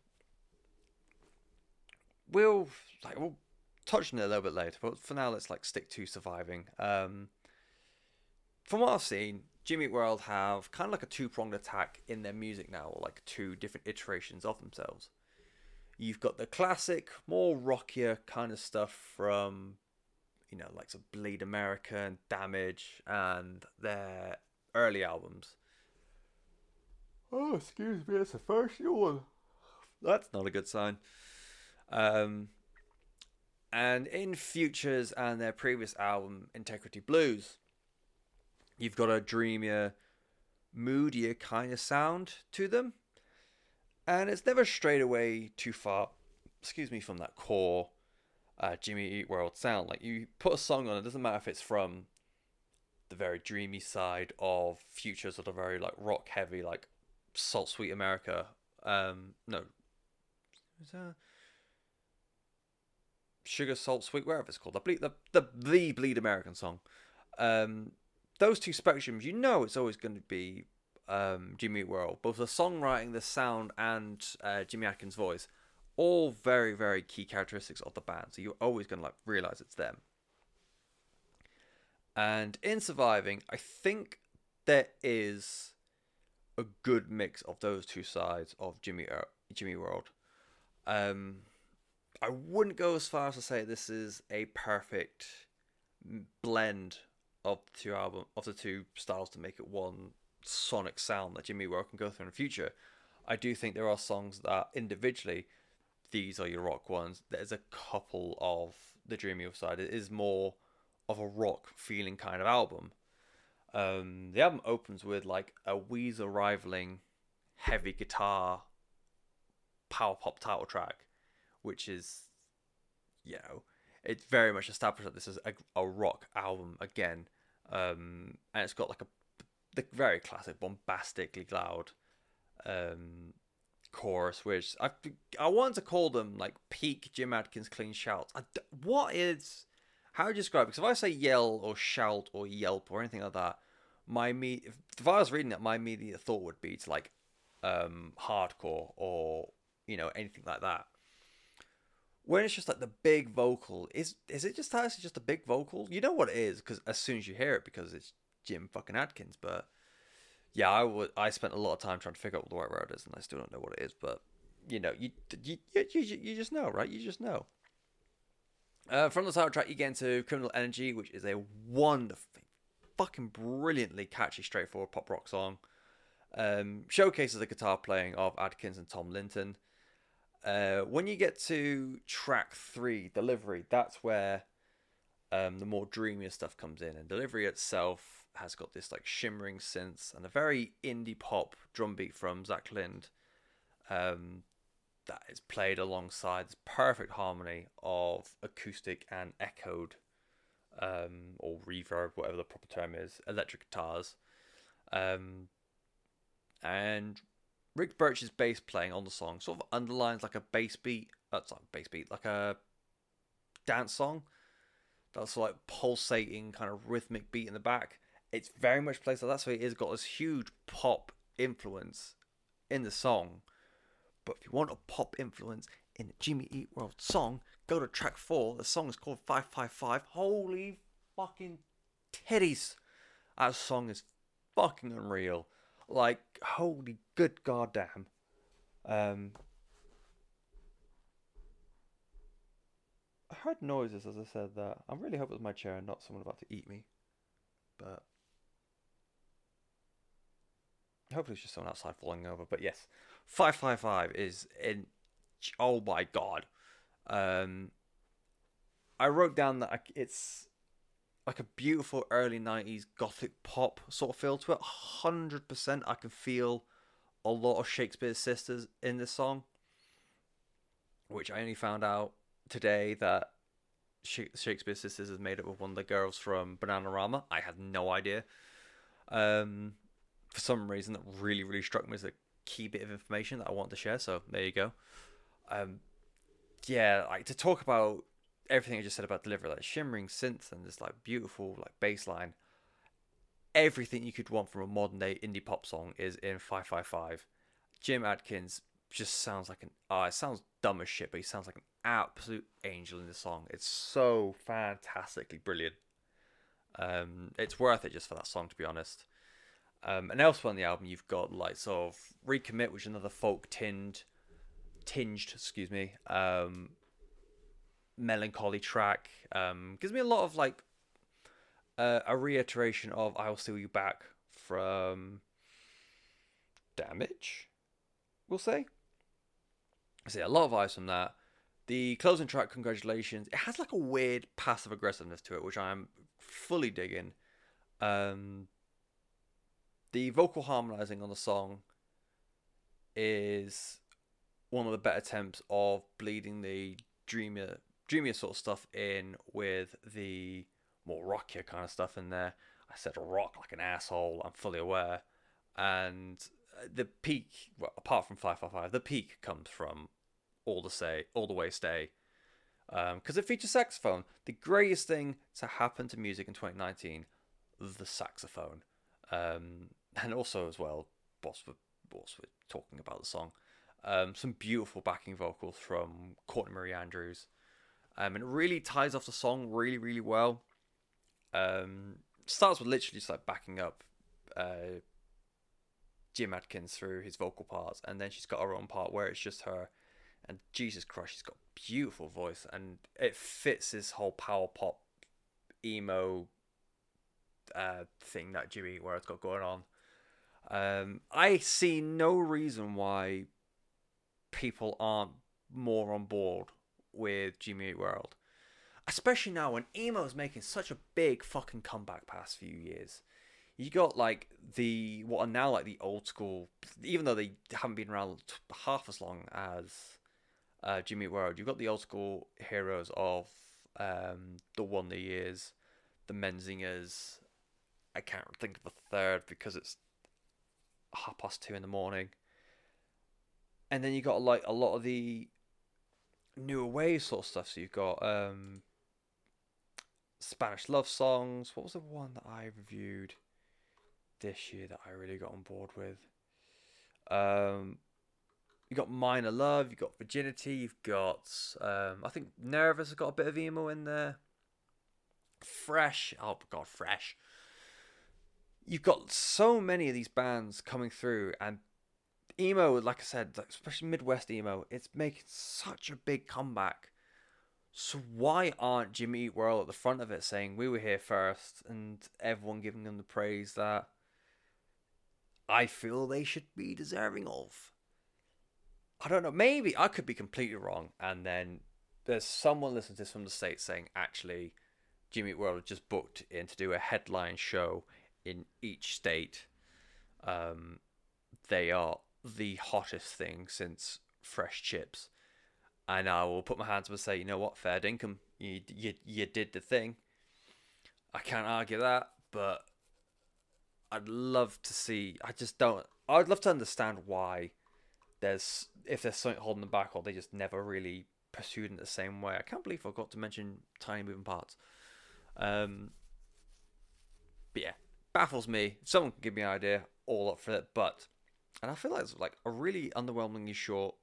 we'll like we'll touch on it a little bit later, but for now, let's like stick to surviving. Um, from what I've seen, Jimmy World have kind of like a two pronged attack in their music now, or like two different iterations of themselves. You've got the classic, more rockier kind of stuff from, you know, like some Bleed America and Damage and their early albums. Oh, excuse me, it's a first yawn. That's not a good sign. Um, and in Futures and their previous album, Integrity Blues, you've got a dreamier, moodier kind of sound to them. And it's never strayed away too far, excuse me, from that core uh, Jimmy Eat World sound. Like you put a song on, it doesn't matter if it's from the very dreamy side of Futures or the very like rock heavy, like Salt Sweet America. Um, no, Sugar Salt Sweet, wherever it's called, the bleed, the the, the Bleed American song. Um, those two spectrums, you know, it's always going to be um, Jimmy World, both the songwriting, the sound, and uh, Jimmy Adkins' voice, all very, very key characteristics of the band. So you're always going to like realize it's them. And in surviving, I think there is a good mix of those two sides of Jimmy uh, Jimmy World. Um, I wouldn't go as far as to say this is a perfect blend of the two album of the two styles to make it one sonic sound that Jimmy World can go through in the future. I do think there are songs that individually these are your rock ones. There's a couple of the Dreamy side. It is more of a rock feeling kind of album. Um, the album opens with like a Weezer rivaling heavy guitar power pop title track, which is, you know, it's very much established that this is a, a rock album again. Um, and it's got like a the very classic bombastically loud um, chorus, which I I want to call them like peak Jim Adkins clean shouts. What is how do you describe? It? Because if I say yell or shout or yelp or anything like that, my me if, if I was reading it, my immediate thought would be to like um, hardcore or you know anything like that. When it's just like the big vocal, is is it just actually just a big vocal? You know what it is because as soon as you hear it, because it's Jim fucking Adkins. But yeah, I would I spent a lot of time trying to figure out what the right word is, and I still don't know what it is. But you know, you you you, you just know, right? You just know. Uh, from the title track, you get into Criminal Energy, which is a wonderful, fucking brilliantly catchy, straightforward pop rock song. Um, showcases the guitar playing of Adkins and Tom Linton. Uh, when you get to track three, Delivery, that's where um, the more dreamier stuff comes in. And Delivery itself has got this like shimmering synths and a very indie pop drum beat from Zach Lind um, that is played alongside this perfect harmony of acoustic and echoed um, or reverb, whatever the proper term is, electric guitars. Um, and Rick Burch's bass playing on the song sort of underlines like a bass beat. That's uh, not bass beat, like a dance song that's like pulsating kind of rhythmic beat in the back. It's very much placed like that, so it has got this huge pop influence in the song. But if you want a pop influence in the Jimmy Eat World song, go to track four. The song is called 555. Holy fucking titties. That song is fucking unreal. Like, holy good goddamn. Um, I heard noises as I said that. I really hope it was my chair and not someone about to eat me. But hopefully it's just someone outside falling over. But yes, five five five is in. Oh my god. Um, I wrote down that it's like a beautiful early '90s gothic pop sort of feel to it. Hundred percent, I can feel a lot of Shakespears Sisters in this song, which I only found out today that Shakespears Sisters is made up of one of the girls from Bananarama. I had no idea. Um, for some reason, that really, really struck me as a key bit of information that I want to share. So there you go. Um, yeah, like to talk about everything I just said about delivery, like shimmering synths and this like beautiful like bass line. Everything you could want from a modern day indie pop song is in 555. Jim Adkins just sounds like an oh, it sounds dumb as shit, but he sounds like an absolute angel in the song. It's so fantastically brilliant. Um, it's worth it just for that song, to be honest. Um, and elsewhere on the album, you've got like sort of recommit, which is another folk tinged, tinged, excuse me, um, melancholy track. Um, gives me a lot of like uh, a reiteration of "I'll Steal You Back" from Damage. We'll say. I see a lot of vibes from that. The closing track, "Congratulations," it has like a weird passive aggressiveness to it, which I'm fully digging. Um, the vocal harmonizing on the song is one of the better attempts of bleeding the dreamier, dreamier sort of stuff in with the more rockier kind of stuff in there. I said rock like an asshole. I'm fully aware, and the peak, well, apart from five five five, the peak comes from all the say, all the way stay, because um, it features saxophone. The greatest thing to happen to music in 2019, the saxophone, um, and also as well, whilst we're, whilst we're talking about the song, um, some beautiful backing vocals from Courtney Marie Andrews, um, and it really ties off the song really really well. Um, starts with literally just like backing up uh, Jim Adkins through his vocal parts, and then she's got her own part where it's just her. And Jesus Christ, she's got beautiful voice, and it fits this whole power pop emo uh, thing that Jimmy World's got going on. Um, I see no reason why people aren't more on board with Jimmy World, especially now when emo is making such a big fucking comeback past few years you got like the what are now like the old school, even though they haven't been around half as long as uh, Jimmy World. You've got the old school heroes of um, the Wonder Years, the Menzingers. I can't think of a third because it's half past two in the morning. And then you got like a lot of the newer wave sort of stuff. So you've got um, Spanish love songs. What was the one that I reviewed? this year that I really got on board with. Um, you got Minor Love, you got Virginity, you've got um, I think Nervous has got a bit of emo in there. Fresh, oh god, Fresh. You've got so many of these bands coming through, and emo, like I said, especially Midwest emo, it's making such a big comeback. So why aren't Jimmy Eat World at the front of it saying we were here first, and everyone giving them the praise that I feel they should be deserving of. I don't know. Maybe I could be completely wrong, and then there's someone listening to this from the states saying actually, Jimmy Eat World just booked in to do a headline show in each state. Um, they are the hottest thing since fresh chips, and I will put my hands up and say, you know what, fair dinkum, you you you did the thing. I can't argue that, but I'd love to see. I just don't. I'd love to understand why there's if there's something holding them back, or they just never really pursued in the same way. I can't believe I forgot to mention tiny moving parts. Um, but yeah, baffles me. If someone can give me an idea, all up for it. But and I feel like it's like a really underwhelmingly short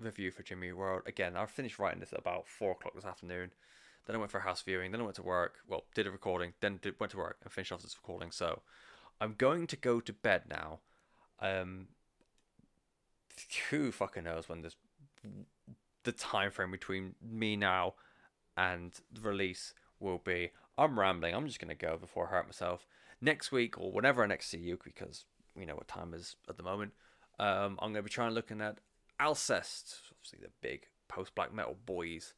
review for Jimmy World. Again, I finished writing this at about four o'clock this afternoon. Then I went for a house viewing. Then I went to work. Well, did a recording. Then did, went to work and finished off this recording. So I'm going to go to bed now. Um, who fucking knows when this the time frame between me now and the release will be. I'm rambling. I'm just gonna go before I hurt myself. Next week or whenever I next see you, because we know what time is at the moment. Um, I'm gonna be trying looking at Alcest, obviously the big post black metal boys.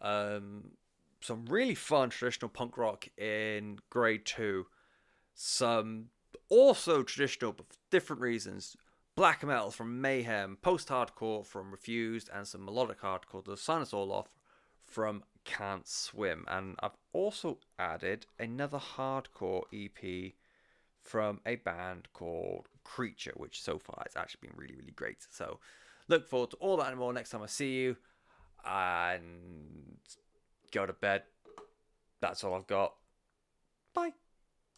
Um, some really fun traditional punk rock in grade two. Some also traditional but for different reasons. Black metal from Mayhem, post hardcore from Refused, and some melodic hardcore to sign us all off from Can't Swim. And I've also added another hardcore EP from a band called Creature, which so far has actually been really, really great. So look forward to all that and more next time I see you. And go to bed. That's all I've got. Bye.